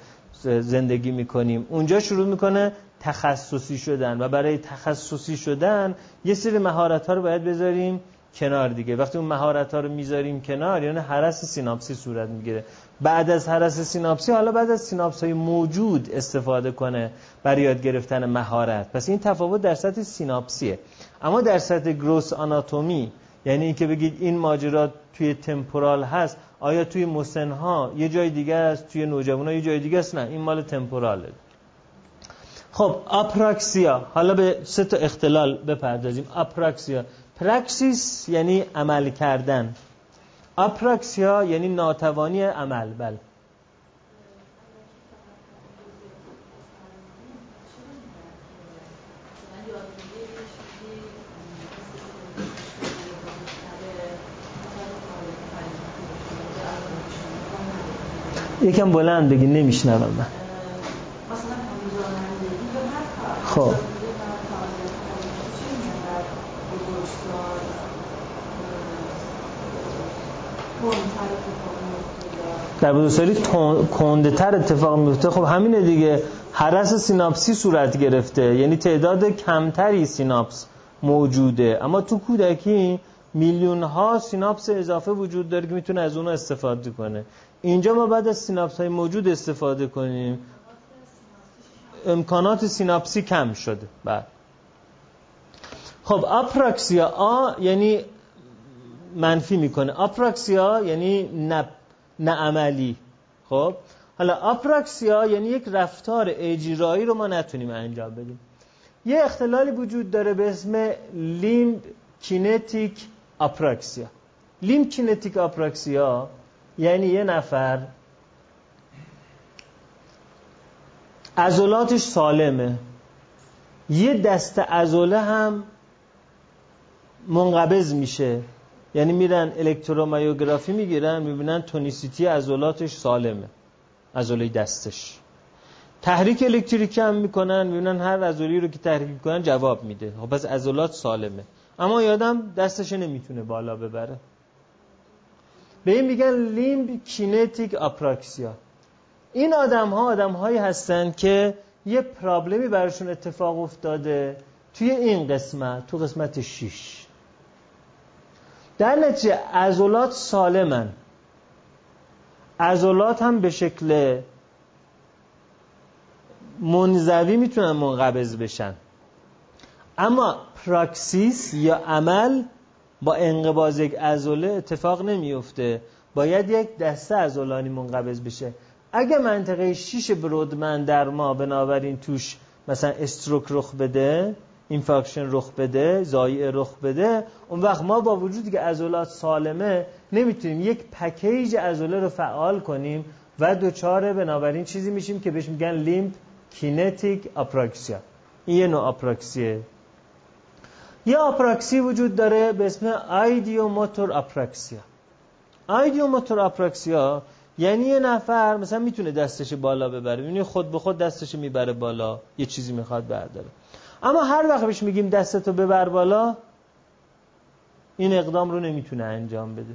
زندگی می‌کنیم. اونجا شروع می‌کنه تخصصی شدن و برای تخصصی شدن یه سری مهارت ها رو باید بذاریم کنار دیگه. وقتی اون مهارت ها رو می‌ذاریم کنار یعنی هرس سیناپسی صورت می‌گیره. بعد از هرس سیناپسی حالا باید از سیناپس های موجود استفاده کنه برای یاد گرفتن مهارت. پس این تفاوت در سطح سیناپسیه. اما در سطح گروس آناتومی یعنی اینکه بگید این ماجرا توی تمپورال هست آیا توی مسنها یه جای دیگه است توی نوجوانا یه جای دیگه است؟ نه این مال تمپوراله. خب آپراکسیا. حالا به سه تا اختلال بپردازیم. آپراکسیا. پراکسیس یعنی عمل کردن. آپراکسیا یعنی ناتوانی عمل بله. یکم بلند بگی نمیشنوم من. خب. در بزرگسالی کندتر اتفاق میفته خب همینه دیگه. هرس سیناپسی صورت گرفته. یعنی تعداد کمتری سیناپس موجوده. اما تو کودکی میلیون ها سیناپس اضافه وجود داره که می‌تونه از اونها استفاده کنه. اینجا ما باید از سیناپس های موجود استفاده کنیم. امکانات سیناپسی کم شده. بعد خب apraxia آ یعنی منفی می‌کنه. apraxia یعنی نه عملی خب؟ حالا apraxia یعنی یک رفتار اجرایی رو ما نتونیم انجام بدیم. یه اختلالی وجود داره به اسم limb kinetic آپراکسیا لیم کینتیک آپراکسیا یعنی یه نفر عضلاتش سالمه. یه دست عضله هم منقبض میشه. یعنی میرن الکترومایوگرافی می‌گیرن می‌بینن تونیسیتی عضلاتش سالمه. عضله دستش. تحریک الکتریکی هم می‌کنن می‌بینن هر عضلی رو که تحریک می‌کنن جواب میده. خب پس عضلات سالمه. اما یادم دستش نمی‌تونه بالا ببره. به این میگن لیمب کینتیک آپراکسیا این آدم ها آدم هایی هستن که یه پرابلمی براشون اتفاق افتاده توی این قسمت تو قسمت 6 در نتیجه عضلات سالمن. عضلات هم به شکل منزوی می‌تونن منقبض بشن. اما praxis یا عمل با انقباض یک عضله اتفاق نمیفته. باید یک دسته عضلانی منقبض بشه. اگه منطقه شیش برودمن در ما بنابراین توش مثلا stroke رخ بده infarction رخ بده ضایعه رخ بده اون وقت ما با وجودی که عضلات سالمه نمی‌تونیم یک package عضله رو فعال کنیم و دچار بنابراین چیزی میشیم که بهش میگن limb کینتیک آپراکسیا این یه نوع آپراکسیه یه آپراکسی وجود داره به اسم آیدیو موتور آپراکسیا آیدیو موتور آپراکسیا یعنی یه نفر مثلا می‌تونه دستش بالا ببره یعنی خود به خود دستش می‌بره بالا یه چیزی می‌خواد برداره. اما هر وقت بهش میگیم دستتو ببر بالا این اقدام رو نمی‌تونه انجام بده.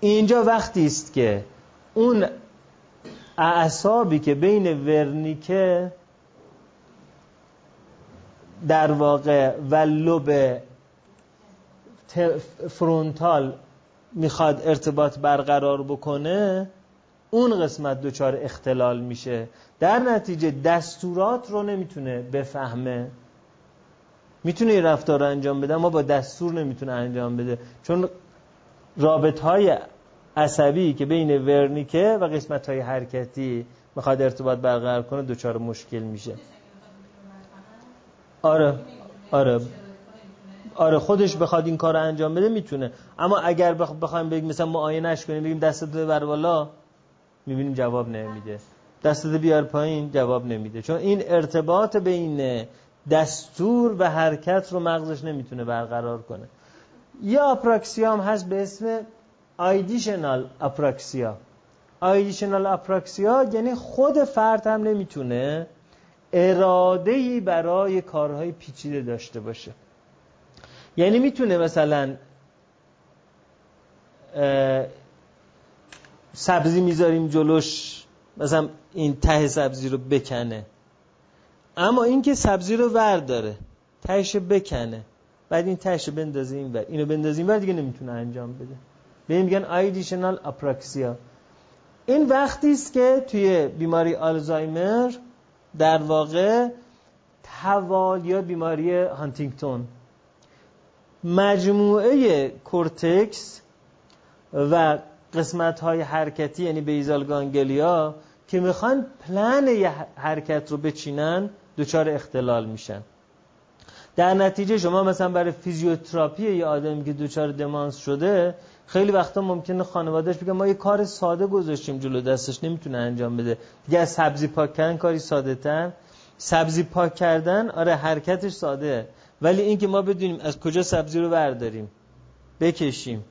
اینجا وقتی است که اون اعصابی که بین ورنیکه در واقع و لب فرونتال می‌خواد ارتباط برقرار بکنه اون قسمت دچار اختلال میشه. در نتیجه دستورات رو نمی‌تونه بفهمه. می‌تونه یه رفتار رو انجام بده اما با دستور نمی‌تونه انجام بده. چون رابط های عصبی که بین ورنیکه و قسمت های حرکتی می‌خواد ارتباط برقرار کنه دچار مشکل میشه. آره آره. آره خودش بخواد این کار رو انجام بده می‌تونه. اما اگر بخوایم بگیم مثلا معاینش کنیم بگیم دستت بر بالا می‌بینیم جواب نمیده. دستت بیار پایین جواب نمیده. چون این ارتباط بین دستور و حرکت رو مغزش نمی‌تونه برقرار کنه. یه آپراکسیا هم هست به اسم آیدیشنال آپراکسیا آیدیشنال آپراکسیا یعنی خود فرد هم نمی‌تونه اراده برای کارهای پیچیده داشته باشه. یعنی می‌تونه مثلا سبزی می‌ذاریم جلوش مثلا این ته سبزی رو بکنه. اما اینکه سبزی رو ور داره تهش بکنه. بعد این تهش بندازه این ور. اینو بندازه این ور دیگه نمی‌تونه انجام بده. به این میگن ideational apraxia این وقتی است که توی بیماری آلزایمر در واقع توال یا بیماری هانتینگتون. مجموعه کورتکس و قسمت های حرکتی یعنی basal ganglia که می‌خوان پلن یه حرکت رو بچینن دچار اختلال میشن. در نتیجه شما مثلا برای فیزیوتراپی یه آدمی که دچار دمانس شده خیلی وقتا ممکنه خانوادهش بگه ما یه کار ساده گذاشتیم جلو دستش نمی‌تونه انجام بده. دیگه از سبزی پاک کردن کاری ساده تر. سبزی پاک کردن آره حرکتش ساده. ولی اینکه ما بدونیم از کجا سبزی رو برداریم بکشیم.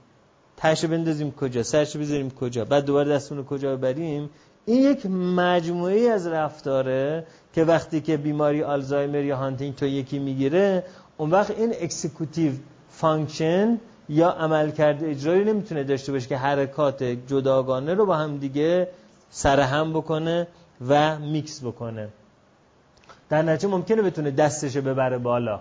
تشه بندازیم کجا سرش بذاریم کجا بعد دوباره دستون رو کجا ببریم. این یک مجموعه از رفتاره که وقتی که بیماری آلزایمر یا هانتینگتون یکی می‌گیره اون وقت این executive function یا عملکرد اجرایی نمی‌تونه داشته باشه که حرکات جداگانه رو با هم دیگه سرهم بکنه و میکس بکنه. در نتیجه ممکنه بتونه دستش ببره بالا.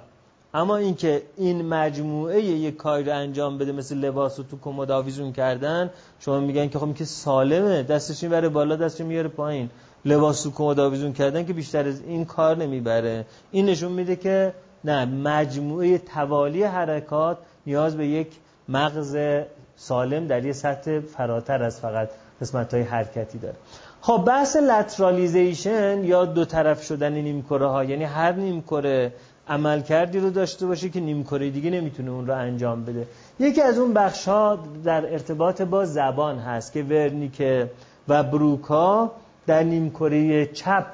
اما اینکه این مجموعه یک کاری رو انجام بده مثل لباس رو تو کمد آویزون کردن شما میگن که خب که سالمه دستش می‌بره بالا دستش میاره پایین. لباس تو کمد آویزون کردن که بیشتر از این کار نمی‌بره. این نشون میده که نه مجموعه توالی حرکات نیاز به یک مغز سالم در یه سطح فراتر از فقط قسمت های حرکتی داره. خب بحث lateralization یا دو طرف شدن نیمکره ها یعنی هر نیمکره عملکردی رو داشته باشه که نیمکره دیگه نمی‌تونه اون رو انجام بده. یکی از اون بخش ها در ارتباط با زبان هست که ورنیکه و بروکا در نیمکره چپ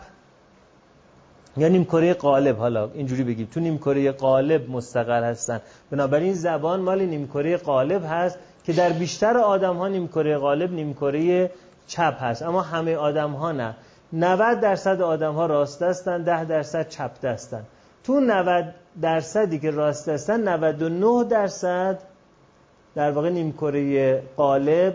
یا نیمکره قالب حالا اینجوری بگیم تو نیمکره قالب مستقر هستن. بنابراین زبان مال نیمکره قالب هست که در بیشتر آدم ها نیمکره قالب نیمکره چپ هست. اما همه آدم ها نه. 90 درصد آدم ها راست هستن 10 درصد چپ دستن تو 90 درصدی که راست هستن 99 درصد در واقع نیمکره قالب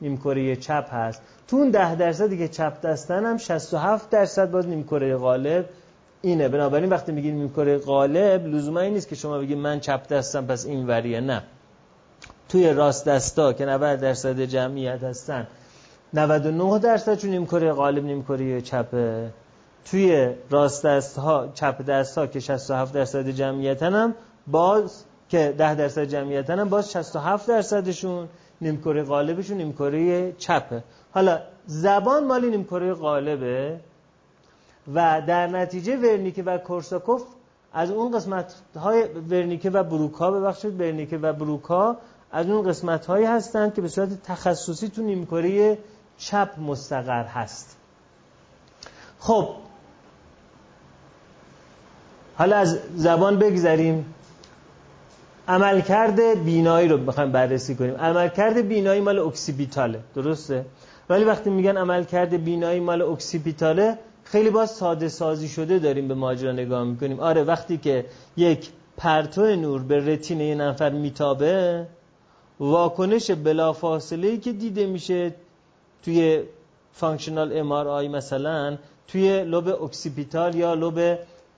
نیمکره چپ هست. تو اون 10 درصدی که چپ دستن هم 67 درصد باز نیمکره قالب اینه. بنابراین وقتی میگیم نیمکره قالب لزوما این نیست که شما بگید من چپ دستم پس این وریه. نه. توی راست دستا که 90 درصد جمعیت هستن 99 درصد چون نیمکره قالب نیمکره چپه توی راست دست ها چپ دست ها که 67 درصد جمعیتن هم باز که 10 درصد جمعیتن هم باز 67 درصدشون نیمکره قالبشون نیمکره چپه. حالا زبان مال نیمکره قالبه و در نتیجه ورنیکه و کورساکوف از اون قسمت های ورنیکه و بروکا ببخشید ورنیکه و بروکا از اون قسمت هایی هستند که به صورت تخصصی تو نیمکره چپ مستقر هست. خب حالا از زبان بگذریم. عملکرد بینایی رو بخوایم بررسی کنیم. عملکرد بینایی مال اکسیپیتاله درسته؟ ولی وقتی میگن عملکرد بینایی مال اکسیپیتاله خیلی با ساده سازی شده داریم به ماجرا نگاه می‌کنیم. آره وقتی که یک پرتو نور به رتین یه نفر میتابه واکنش بلافاصله ای که دیده میشه توی functional MRI مثلا توی لوب occipital یا لوب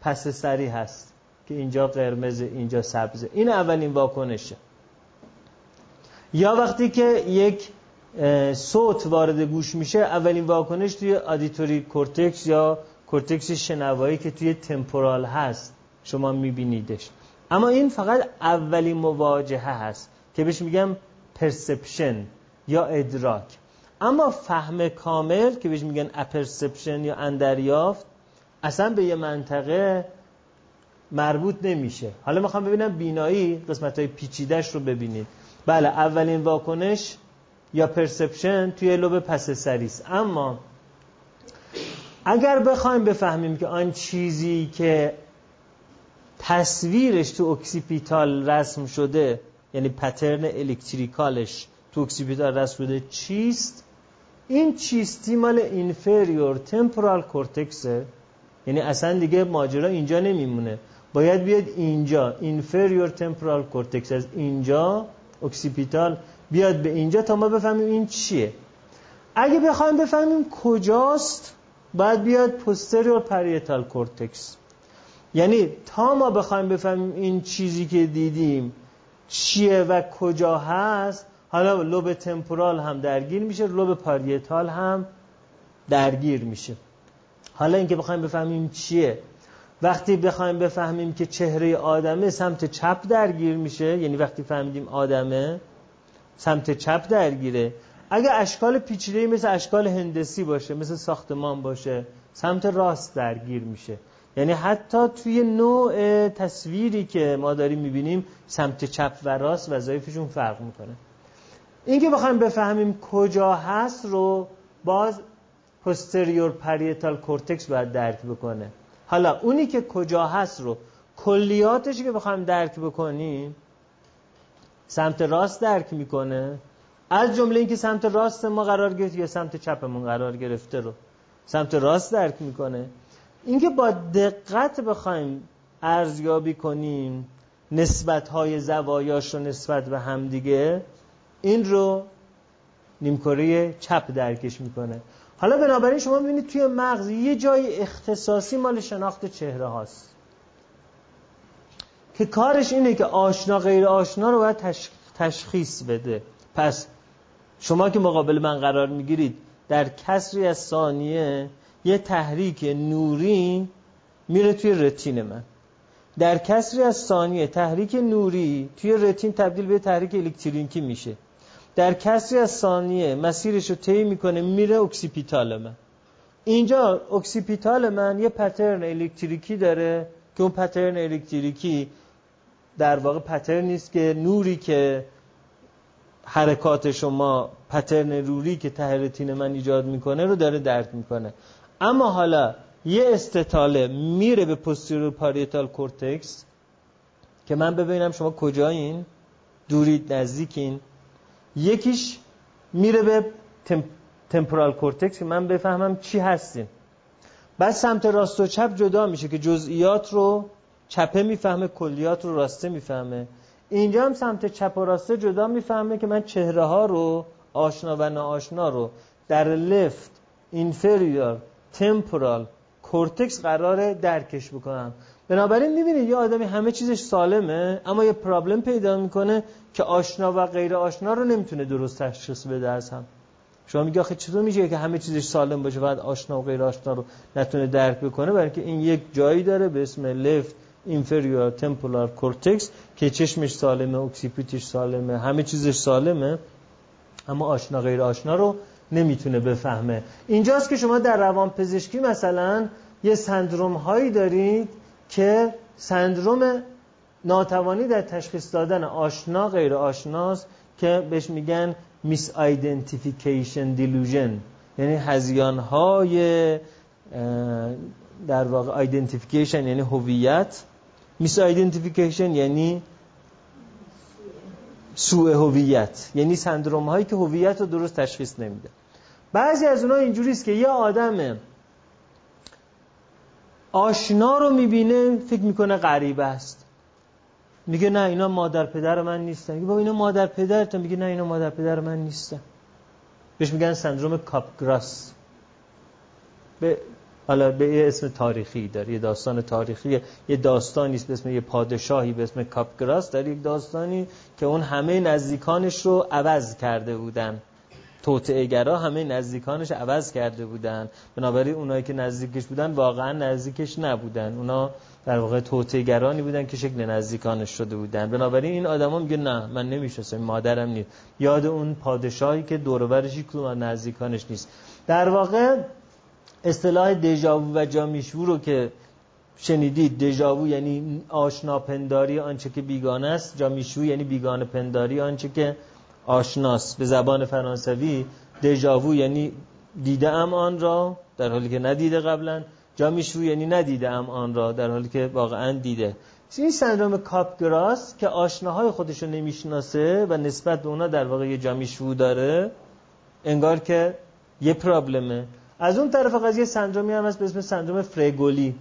پس سری هست که اینجا قرمز اینجا سبزه این اولین واکنشه. یا وقتی که یک صوت وارد گوش میشه اولین واکنش توی auditory cortex یا کورتکس شنوایی که توی temporal هست شما میبینیدش. اما این فقط اولین مواجهه هست که بهش میگم perception یا ادراک. اما فهم کامل که بهش میگن apperception یا اندریافت اصلا به یه منطقه مربوط نمیشه. حالا می‌خوام ببینم بینایی قسمت های پیچیدش رو ببینید. بله اولین واکنش یا perception توی لوب پس سریست اما اگر بخوایم بفهمیم که آن چیزی که تصویرش تو occipital رسم شده یعنی pattern electrical ش تو occipital رسم شده چیست؟ این چیستی مال inferior temporal cortex ه یعنی اصلا دیگه ماجرا اینجا نمیمونه. باید بیاد اینجا inferior temporal cortex از اینجا occipital بیاد به اینجا تا ما بفهمیم این چیه. اگه بخوایم بفهمیم کجاست باید بیاد posterior parietal cortex. یعنی تا ما بخوایم بفهمیم این چیزی که دیدیم چیه و کجا هست حالا لوب تمپورال هم درگیر میشه لوب پاریتال هم درگیر میشه. حالا اینکه بخوایم بفهمیم چیه وقتی بخوایم بفهمیم که چهره آدمه سمت چپ درگیر میشه. یعنی وقتی فهمیدیم آدمه سمت چپ درگیره. اگه اشکال پیچیده مثل اشکال هندسی باشه مثل ساختمان باشه سمت راست درگیر میشه. یعنی حتی توی نوع تصویری که ما داریم می‌بینیم سمت چپ و راست وظایفشون فرق می‌کنه. اینکه بخوایم بفهمیم کجا هست رو باز posterior parietal cortex باید درک بکنه. حالا اونی که کجا هست رو کلیاتش که بخوایم درک بکنیم سمت راست درک می‌کنه. از جمله اینکه سمت راست ما قرار گرفت یا سمت چپمون قرار گرفته رو سمت راست درک می‌کنه. اینکه با دقت بخوایم ارزیابی کنیم نسبت های زوایاش رو نسبت به همدیگه این رو نیمکره چپ درکش می‌کنه. حالا بنابراین شما می‌بینید توی مغز یه جای اختصاصی مال شناخت چهره هاست. که کارش اینه که آشنا غیر آشنا رو باید تشخیص بده. پس شما که مقابل من قرار می‌گیرید در کسری از ثانیه یه تحریک نوری میره توی رتین من. در کسری از ثانیه تحریک نوری توی رتین تبدیل به تحریک الکتریکی میشه. در کسری از ثانیه مسیرش رو طی می‌کنه میره occipital من. اینجا occipital من یه pattern الکتریکی داره که اون pattern الکتریکی در واقع pattern نیست که نوری که حرکات شما pattern نوری که ته رتین من ایجاد می‌کنه رو داره درک می‌کنه. اما حالا یه استطاله میره به posterior parietal cortex که من ببینم شما کجایین؟ دورید نزدیکین. یکیش میره به tem... temporal cortex که من بفهمم چی هستیم. بعد سمت راست و چپ جدا میشه که جزئیات رو چپه می‌فهمه کلیات رو راسته می‌فهمه. اینجا هم سمت چپ و راسته جدا می‌فهمه که من چهره ها رو آشنا و ناآشنا رو در لفت اینفریور تمپورال کورتکس قراره درکش بکنم. بنابراین می‌بینید یه آدمی همه چیزش سالمه اما یه پرابلم پیدا می‌کنه که آشنا و غیر آشنا رو نمی‌تونه درست تشخیص بده از هم. شما میگه آخه چطور میشه که همه چیزش سالم باشه بعد آشنا و غیر آشنا رو نتونه درک بکنه؟ برای که این یک جایی داره به اسم left inferior temporal cortex که چشمش سالمه occipital ش سالمه همه چیزش سالمه اما آشنا غیر آشنا رو نمی‌تونه بفهمه. اینجاست که شما در روان پزشکی مثلا یه سندروم هایی دارید که سندروم ناتوانی در تشخیص دادن آشنا غیر آشناست که بهش میگن misidentification delusion یعنی هزیان های در واقع identification یعنی هویت. misidentification یعنی سوء هویت. یعنی سندروم هایی که هویت رو درست تشخیص نمیده. بعضی از اونها اینجوری است که یه آدم آشنا رو می‌بینه فکر می‌کنه غریب است. میگه نه اینا مادر پدر من نیستن. میگه با اینا مادر پدرت میگه نه اینا مادر پدر من نیستن. بهش میگن سندروم کاپگراس. به حالا به یه اسم تاریخی داره یه داستان تاریخی. یه داستانی است به اسم یه پادشاهی به اسم کاپگراس. در یک داستانی که اون همه نزدیکانش رو عوض کرده بودن. توطئه‌گرا همه نزدیکانش عوض کرده بودن. بنابراین اونایی که نزدیکش بودن واقعا نزدیکش نبودن. اونا در واقع توطئه‌گرانی بودن که شکل نزدیکانش شده بودن. بنابراین این آدما میگه نه من نمی‌شناسم مادرم نیست. یاد اون پادشاهی که دور و نزدیکانش نیست. در واقع اصطلاح دژاوو و جامیشو رو که شنیدید دژاوو یعنی آشنا پنداری آنچه که بیگانه است جامیشو یعنی بیگانه پنداری آنچه که آشناس به زبان فرانسوی دژاوو یعنی دیده ام آن را در حالی که ندیده قبلا. جامیشو یعنی ندیده ام آن را در حالی که واقعا دیده. این سندروم کاپگراس که آشناهای خودشو نمی‌شناسه و نسبت به اونا در واقع یه جامیشو داره انگار که یه پرابلمه. از اون طرف قضیه سندرومی هم هست به اسم سندروم فرگولی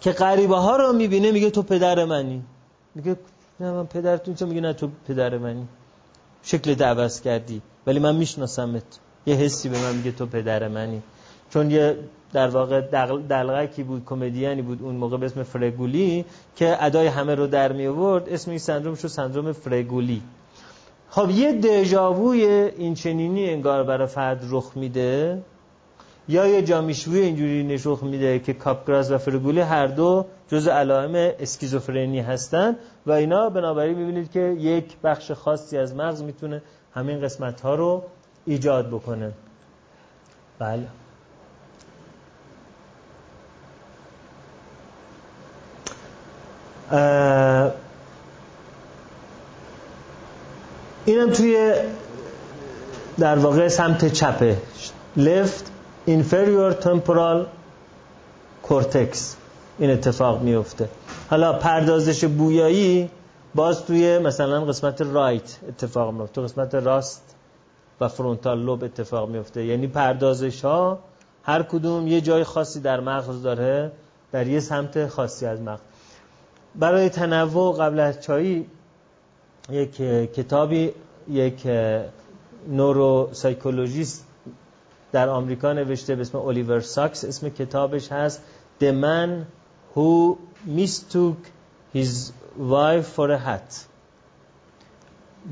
که غریبه ها رو می‌بینه میگه تو پدر منی. میگه نه من پدرتون چه؟ میگه نه تو پدر منی. شکل عوض کردی. ولی من میشناسمت. یه حسی به من میگه تو پدر منی. چون یه در واقع دلغکی بود کمدیانی بود اون موقع به اسم فرگولی که ادای همه رو در می آورد اسم این سندروم شد سندروم فرگولی. خب یه دژاووی این چنینی انگار برای فرد رخ میده. یا یه جامیشوی اینجوری نشوخ میده که کاپگراس و فرگولی هر دو جز علائم اسکیزوفرنی هستن و اینا بنابراین می‌بینید که یک بخش خاصی از مغز می‌تونه همین قسمت ها رو ایجاد بکنه. بله. اینم توی در واقع سمت چپه. left inferior temporal cortex. این اتفاق میفته حالا پردازش بویایی باز توی مثلا قسمت right اتفاق میفته تو قسمت راست و frontal lobe اتفاق میفته یعنی پردازش ها هر کدوم یه جای خاصی در مغز داره در یه سمت خاصی از مغز. برای تنوع قبل از چایی یک کتابی یک neuropsychologist در آمریکا نوشته به اسم الیور ساکس اسم کتابش هست The Man Who Mistook His Wife for a Hat.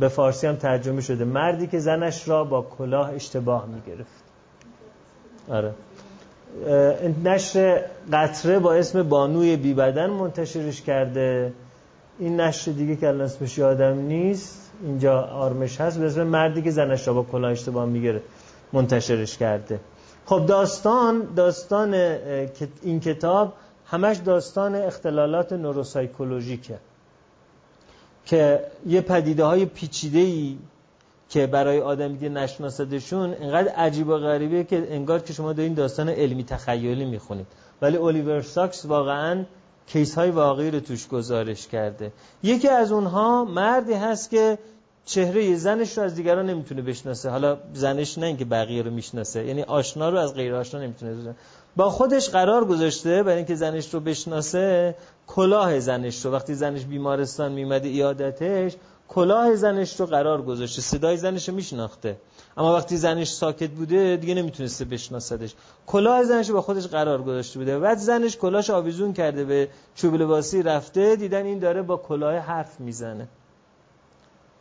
به فارسی هم ترجمه شده. مردی که زنش را با کلاه اشتباه می گرفت آره نشر قطره با اسم بانوی بی بدن منتشرش کرده. این نشر دیگه که الان اسمش یادم نیست اینجا آرمش هست به اسم مردی که زنش را با کلاه اشتباه می‌گیره منتشرش کرده. خب داستان داستان این کتاب همش داستان اختلالات نوروسایکولوژیکه. که یه پدیده های پیچیده ای که برای آدمی که نشناسدشون انقدر عجیب و غریبه که انگار که شما دارین داستان علمی تخیلی می‌خونید. ولی الیور ساکس واقعا کیس های واقعی رو توش گزارش کرده. یکی از اونها مردی هست که چهره زنش رو از دیگران نمی‌تونه بشناسه. حالا زنش نه اینکه بقیه رو می‌شناسه یعنی آشنا رو از غیر آشنا نمی‌تونه بشناسه. با خودش قرار گذاشته برای اینکه زنش رو بشناسه کلاه زنش رو. وقتی زنش بیمارستان میمده ایادتش کلاه زنش رو قرار گذاشته. صدای زنش رو میشناخته. اما وقتی زنش ساکت بوده دیگه نمی‌تونسته بشناسدش. کلاه زنش رو با خودش قرار گذاشته بوده. بعد زنش کلاهش آویزون کرده به چوب لباسی رفته دیدن این داره با کلاه حرف می‌زنه.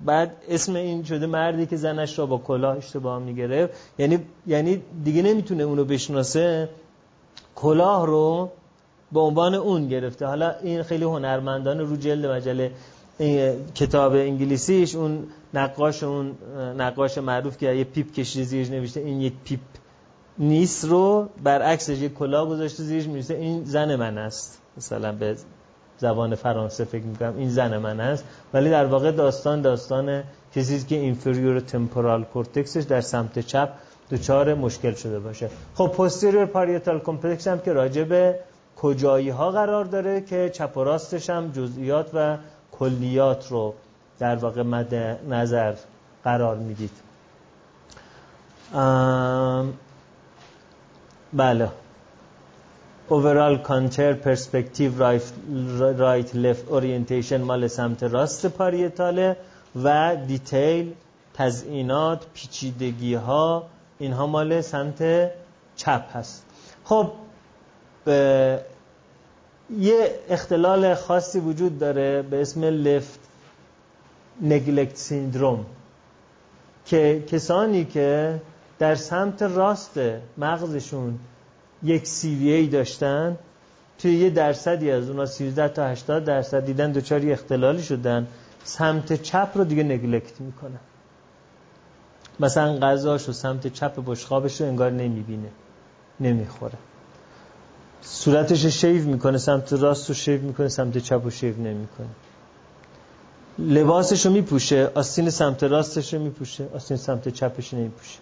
بعد اسم این شده مردی که زنش را با کلاه اشتباه می‌گرفت. یعنی یعنی دیگه نمی‌تونه اونو بشناسه. کلاه رو به عنوان اون گرفته. حالا این خیلی هنرمندان رو جلد مجله کتاب انگلیسیش اون نقاش اون نقاش معروف که یه پیپ کشیده زیرش نوشته. این یک پیپ نیست رو برعکسش یک کلاه گذاشته زیرش می‌رسه این زن من است. مثلا به زبان فرانسه فکر می‌کنم. این زن من است ولی در واقع داستان داستان کسی که inferior temporal cortex ش در سمت چپ دچار مشکل شده باشه. خب posterior parietal cortex هم که راجع به کجایی ها قرار داره که چپ و راستش هم جزئیات و کلیات رو در واقع مد نظر قرار می‌دید. بله. Contour perspective right, right left orientation مال سمت راست پاریتاله و دیتیل تزئینات پیچیدگی ها اینها مال سمت چپ هست. خب یه اختلال خاصی وجود داره به اسم لفت نگلکت سیندروم که کسانی که در سمت راست مغزشون یک سی ای داشتن توی یه درصدی از اونا 13 تا 80 درصد دیدن دوچاری اختلالی شدن سمت چپ رو دیگه نگلکت می‌کنن. مثلا غذاش و سمت چپ بشخابش رو انگار نمی‌بینه نمی‌خوره. صورتش شیو می‌کنه سمت راست رو شیو می‌کنه سمت چپ رو شیو نمی‌کنه. لباسش رو میپوشه آستین سمت راستش رو میپوشه آستین سمت چپش نمیپوشه.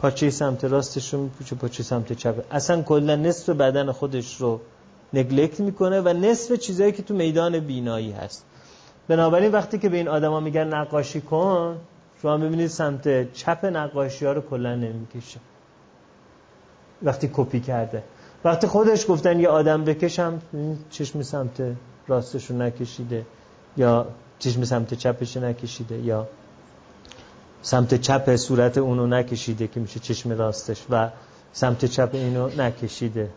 پاچه سمت راستش رو میپوشه پاچه سمت چپ. اصلا کلا نصف بدن خودش رو نگلکت می‌کنه و نصف چیزایی که تو میدان بینایی هست. بنابراین وقتی که به این آدما میگن نقاشی کن شما ببینید سمت چپ نقاشی ها رو کلا نمی‌کشه. وقتی کپی کرده. وقتی خودش گفتن یه آدم بکشم چشم سمت راستشو نکشیده یا چشم سمت چپش نکشیده یا سمت چپ صورت اونو نکشیده که میشه چشم راستش و سمت چپ اینو نکشیده.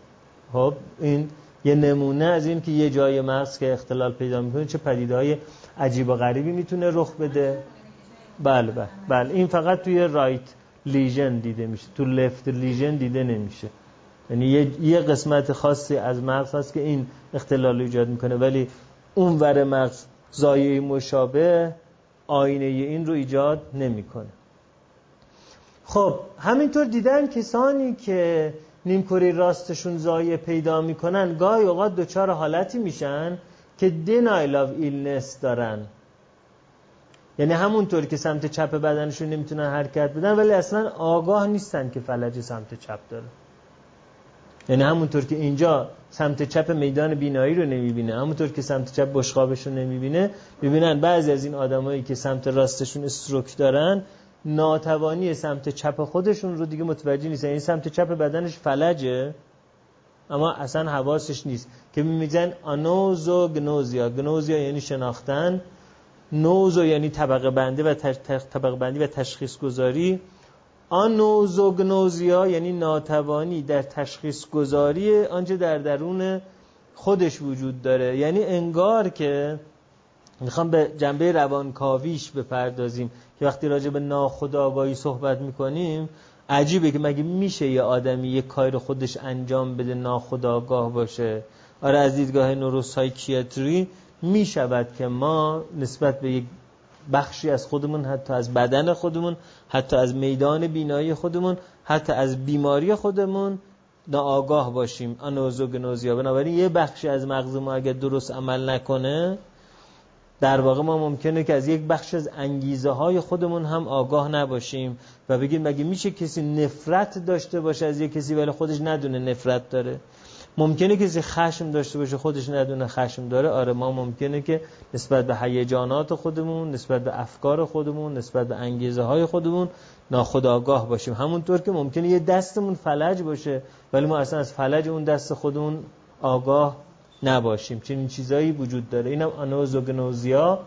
خب این یه نمونه از این که یه جای مغز که اختلال پیدا می‌کنه چه پدیده های عجیب و غریبی می‌تونه رخ بده. بله بله بله. این فقط توی رایت لیژن دیده میشه. تو لفت لیژن دیده نمیشه. یعنی یه قسمت خاصی از مغز هست که این اختلال ایجاد می‌کنه. ولی اون ور مغز زایه مشابه آینه این رو ایجاد نمی‌کنه. خب همینطور دیدن کسانی که نیمکره راستشون زایه پیدا می‌کنن گاهی اوقات دچار حالتی میشن که denial of illness دارن. یعنی همونطور که سمت چپ بدنشون نمی‌تونن حرکت بدن ولی اصلا آگاه نیستن که فلج سمت چپ داره. یعنی همونطور که اینجا سمت چپ میدان بینایی رو نمی‌بینه همونطور که سمت چپ بشقابش رو نمی‌بینه ببینن بعضی از این آدمایی که سمت راستشون استروک دارن ناتوانی سمت چپ خودشون رو دیگه متوجه نیست این یعنی سمت چپ بدنش فلجه اما اصلا حواسش نیست. که میگن آنوزو گنوزیا. گنوزیا یعنی شناختن. نوزو یعنی طبقه بندی و طبقه بندی و تشخیص گذاری آنوزوگنوزیا یعنی ناتوانی در تشخیص گذاری آنچه در درون خودش وجود داره. یعنی انگار که می‌خوام به جنبه روانکاویش بپردازیم که وقتی راجع به ناخودآگاهی صحبت می‌کنیم عجیبه که مگه میشه یه آدمی یه کار خودش انجام بده ناخودآگاه باشه؟ آره از دیدگاه نوروسایکیاتری می‌شود که ما نسبت به یک بخشی از خودمون حتی از بدن خودمون حتی از میدان بینایی خودمون حتی از بیماری خودمون ناآگاه باشیم. آنوزوگنوزیا بنابراین یه بخشی از مغز ما اگر درست عمل نکنه در واقع ما ممکنه که از یک بخش از انگیزه های خودمون هم آگاه نباشیم. و بگیم مگه میشه کسی نفرت داشته باشه از یک کسی ولی خودش ندونه نفرت داره؟ ممکنه کسی خشم داشته باشه خودش ندونه خشم داره. آره ما ممکنه که نسبت به هیجانات خودمون نسبت به افکار خودمون نسبت به انگیزه های خودمون ناخودآگاه باشیم. همونطور که ممکنه یه دستمون فلج باشه ولی ما اصلا از فلج اون دست خودمون آگاه نباشیم. چنین چیزایی وجود داره. اینم آنوزوگنوزیا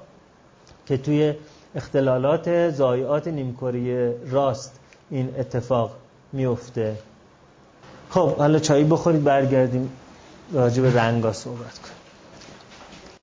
که توی اختلالات زایعات نیمکره راست این اتفاق میفته. خب حالا چایی بخورید برگردیم راجع به رنگا صحبت کنیم.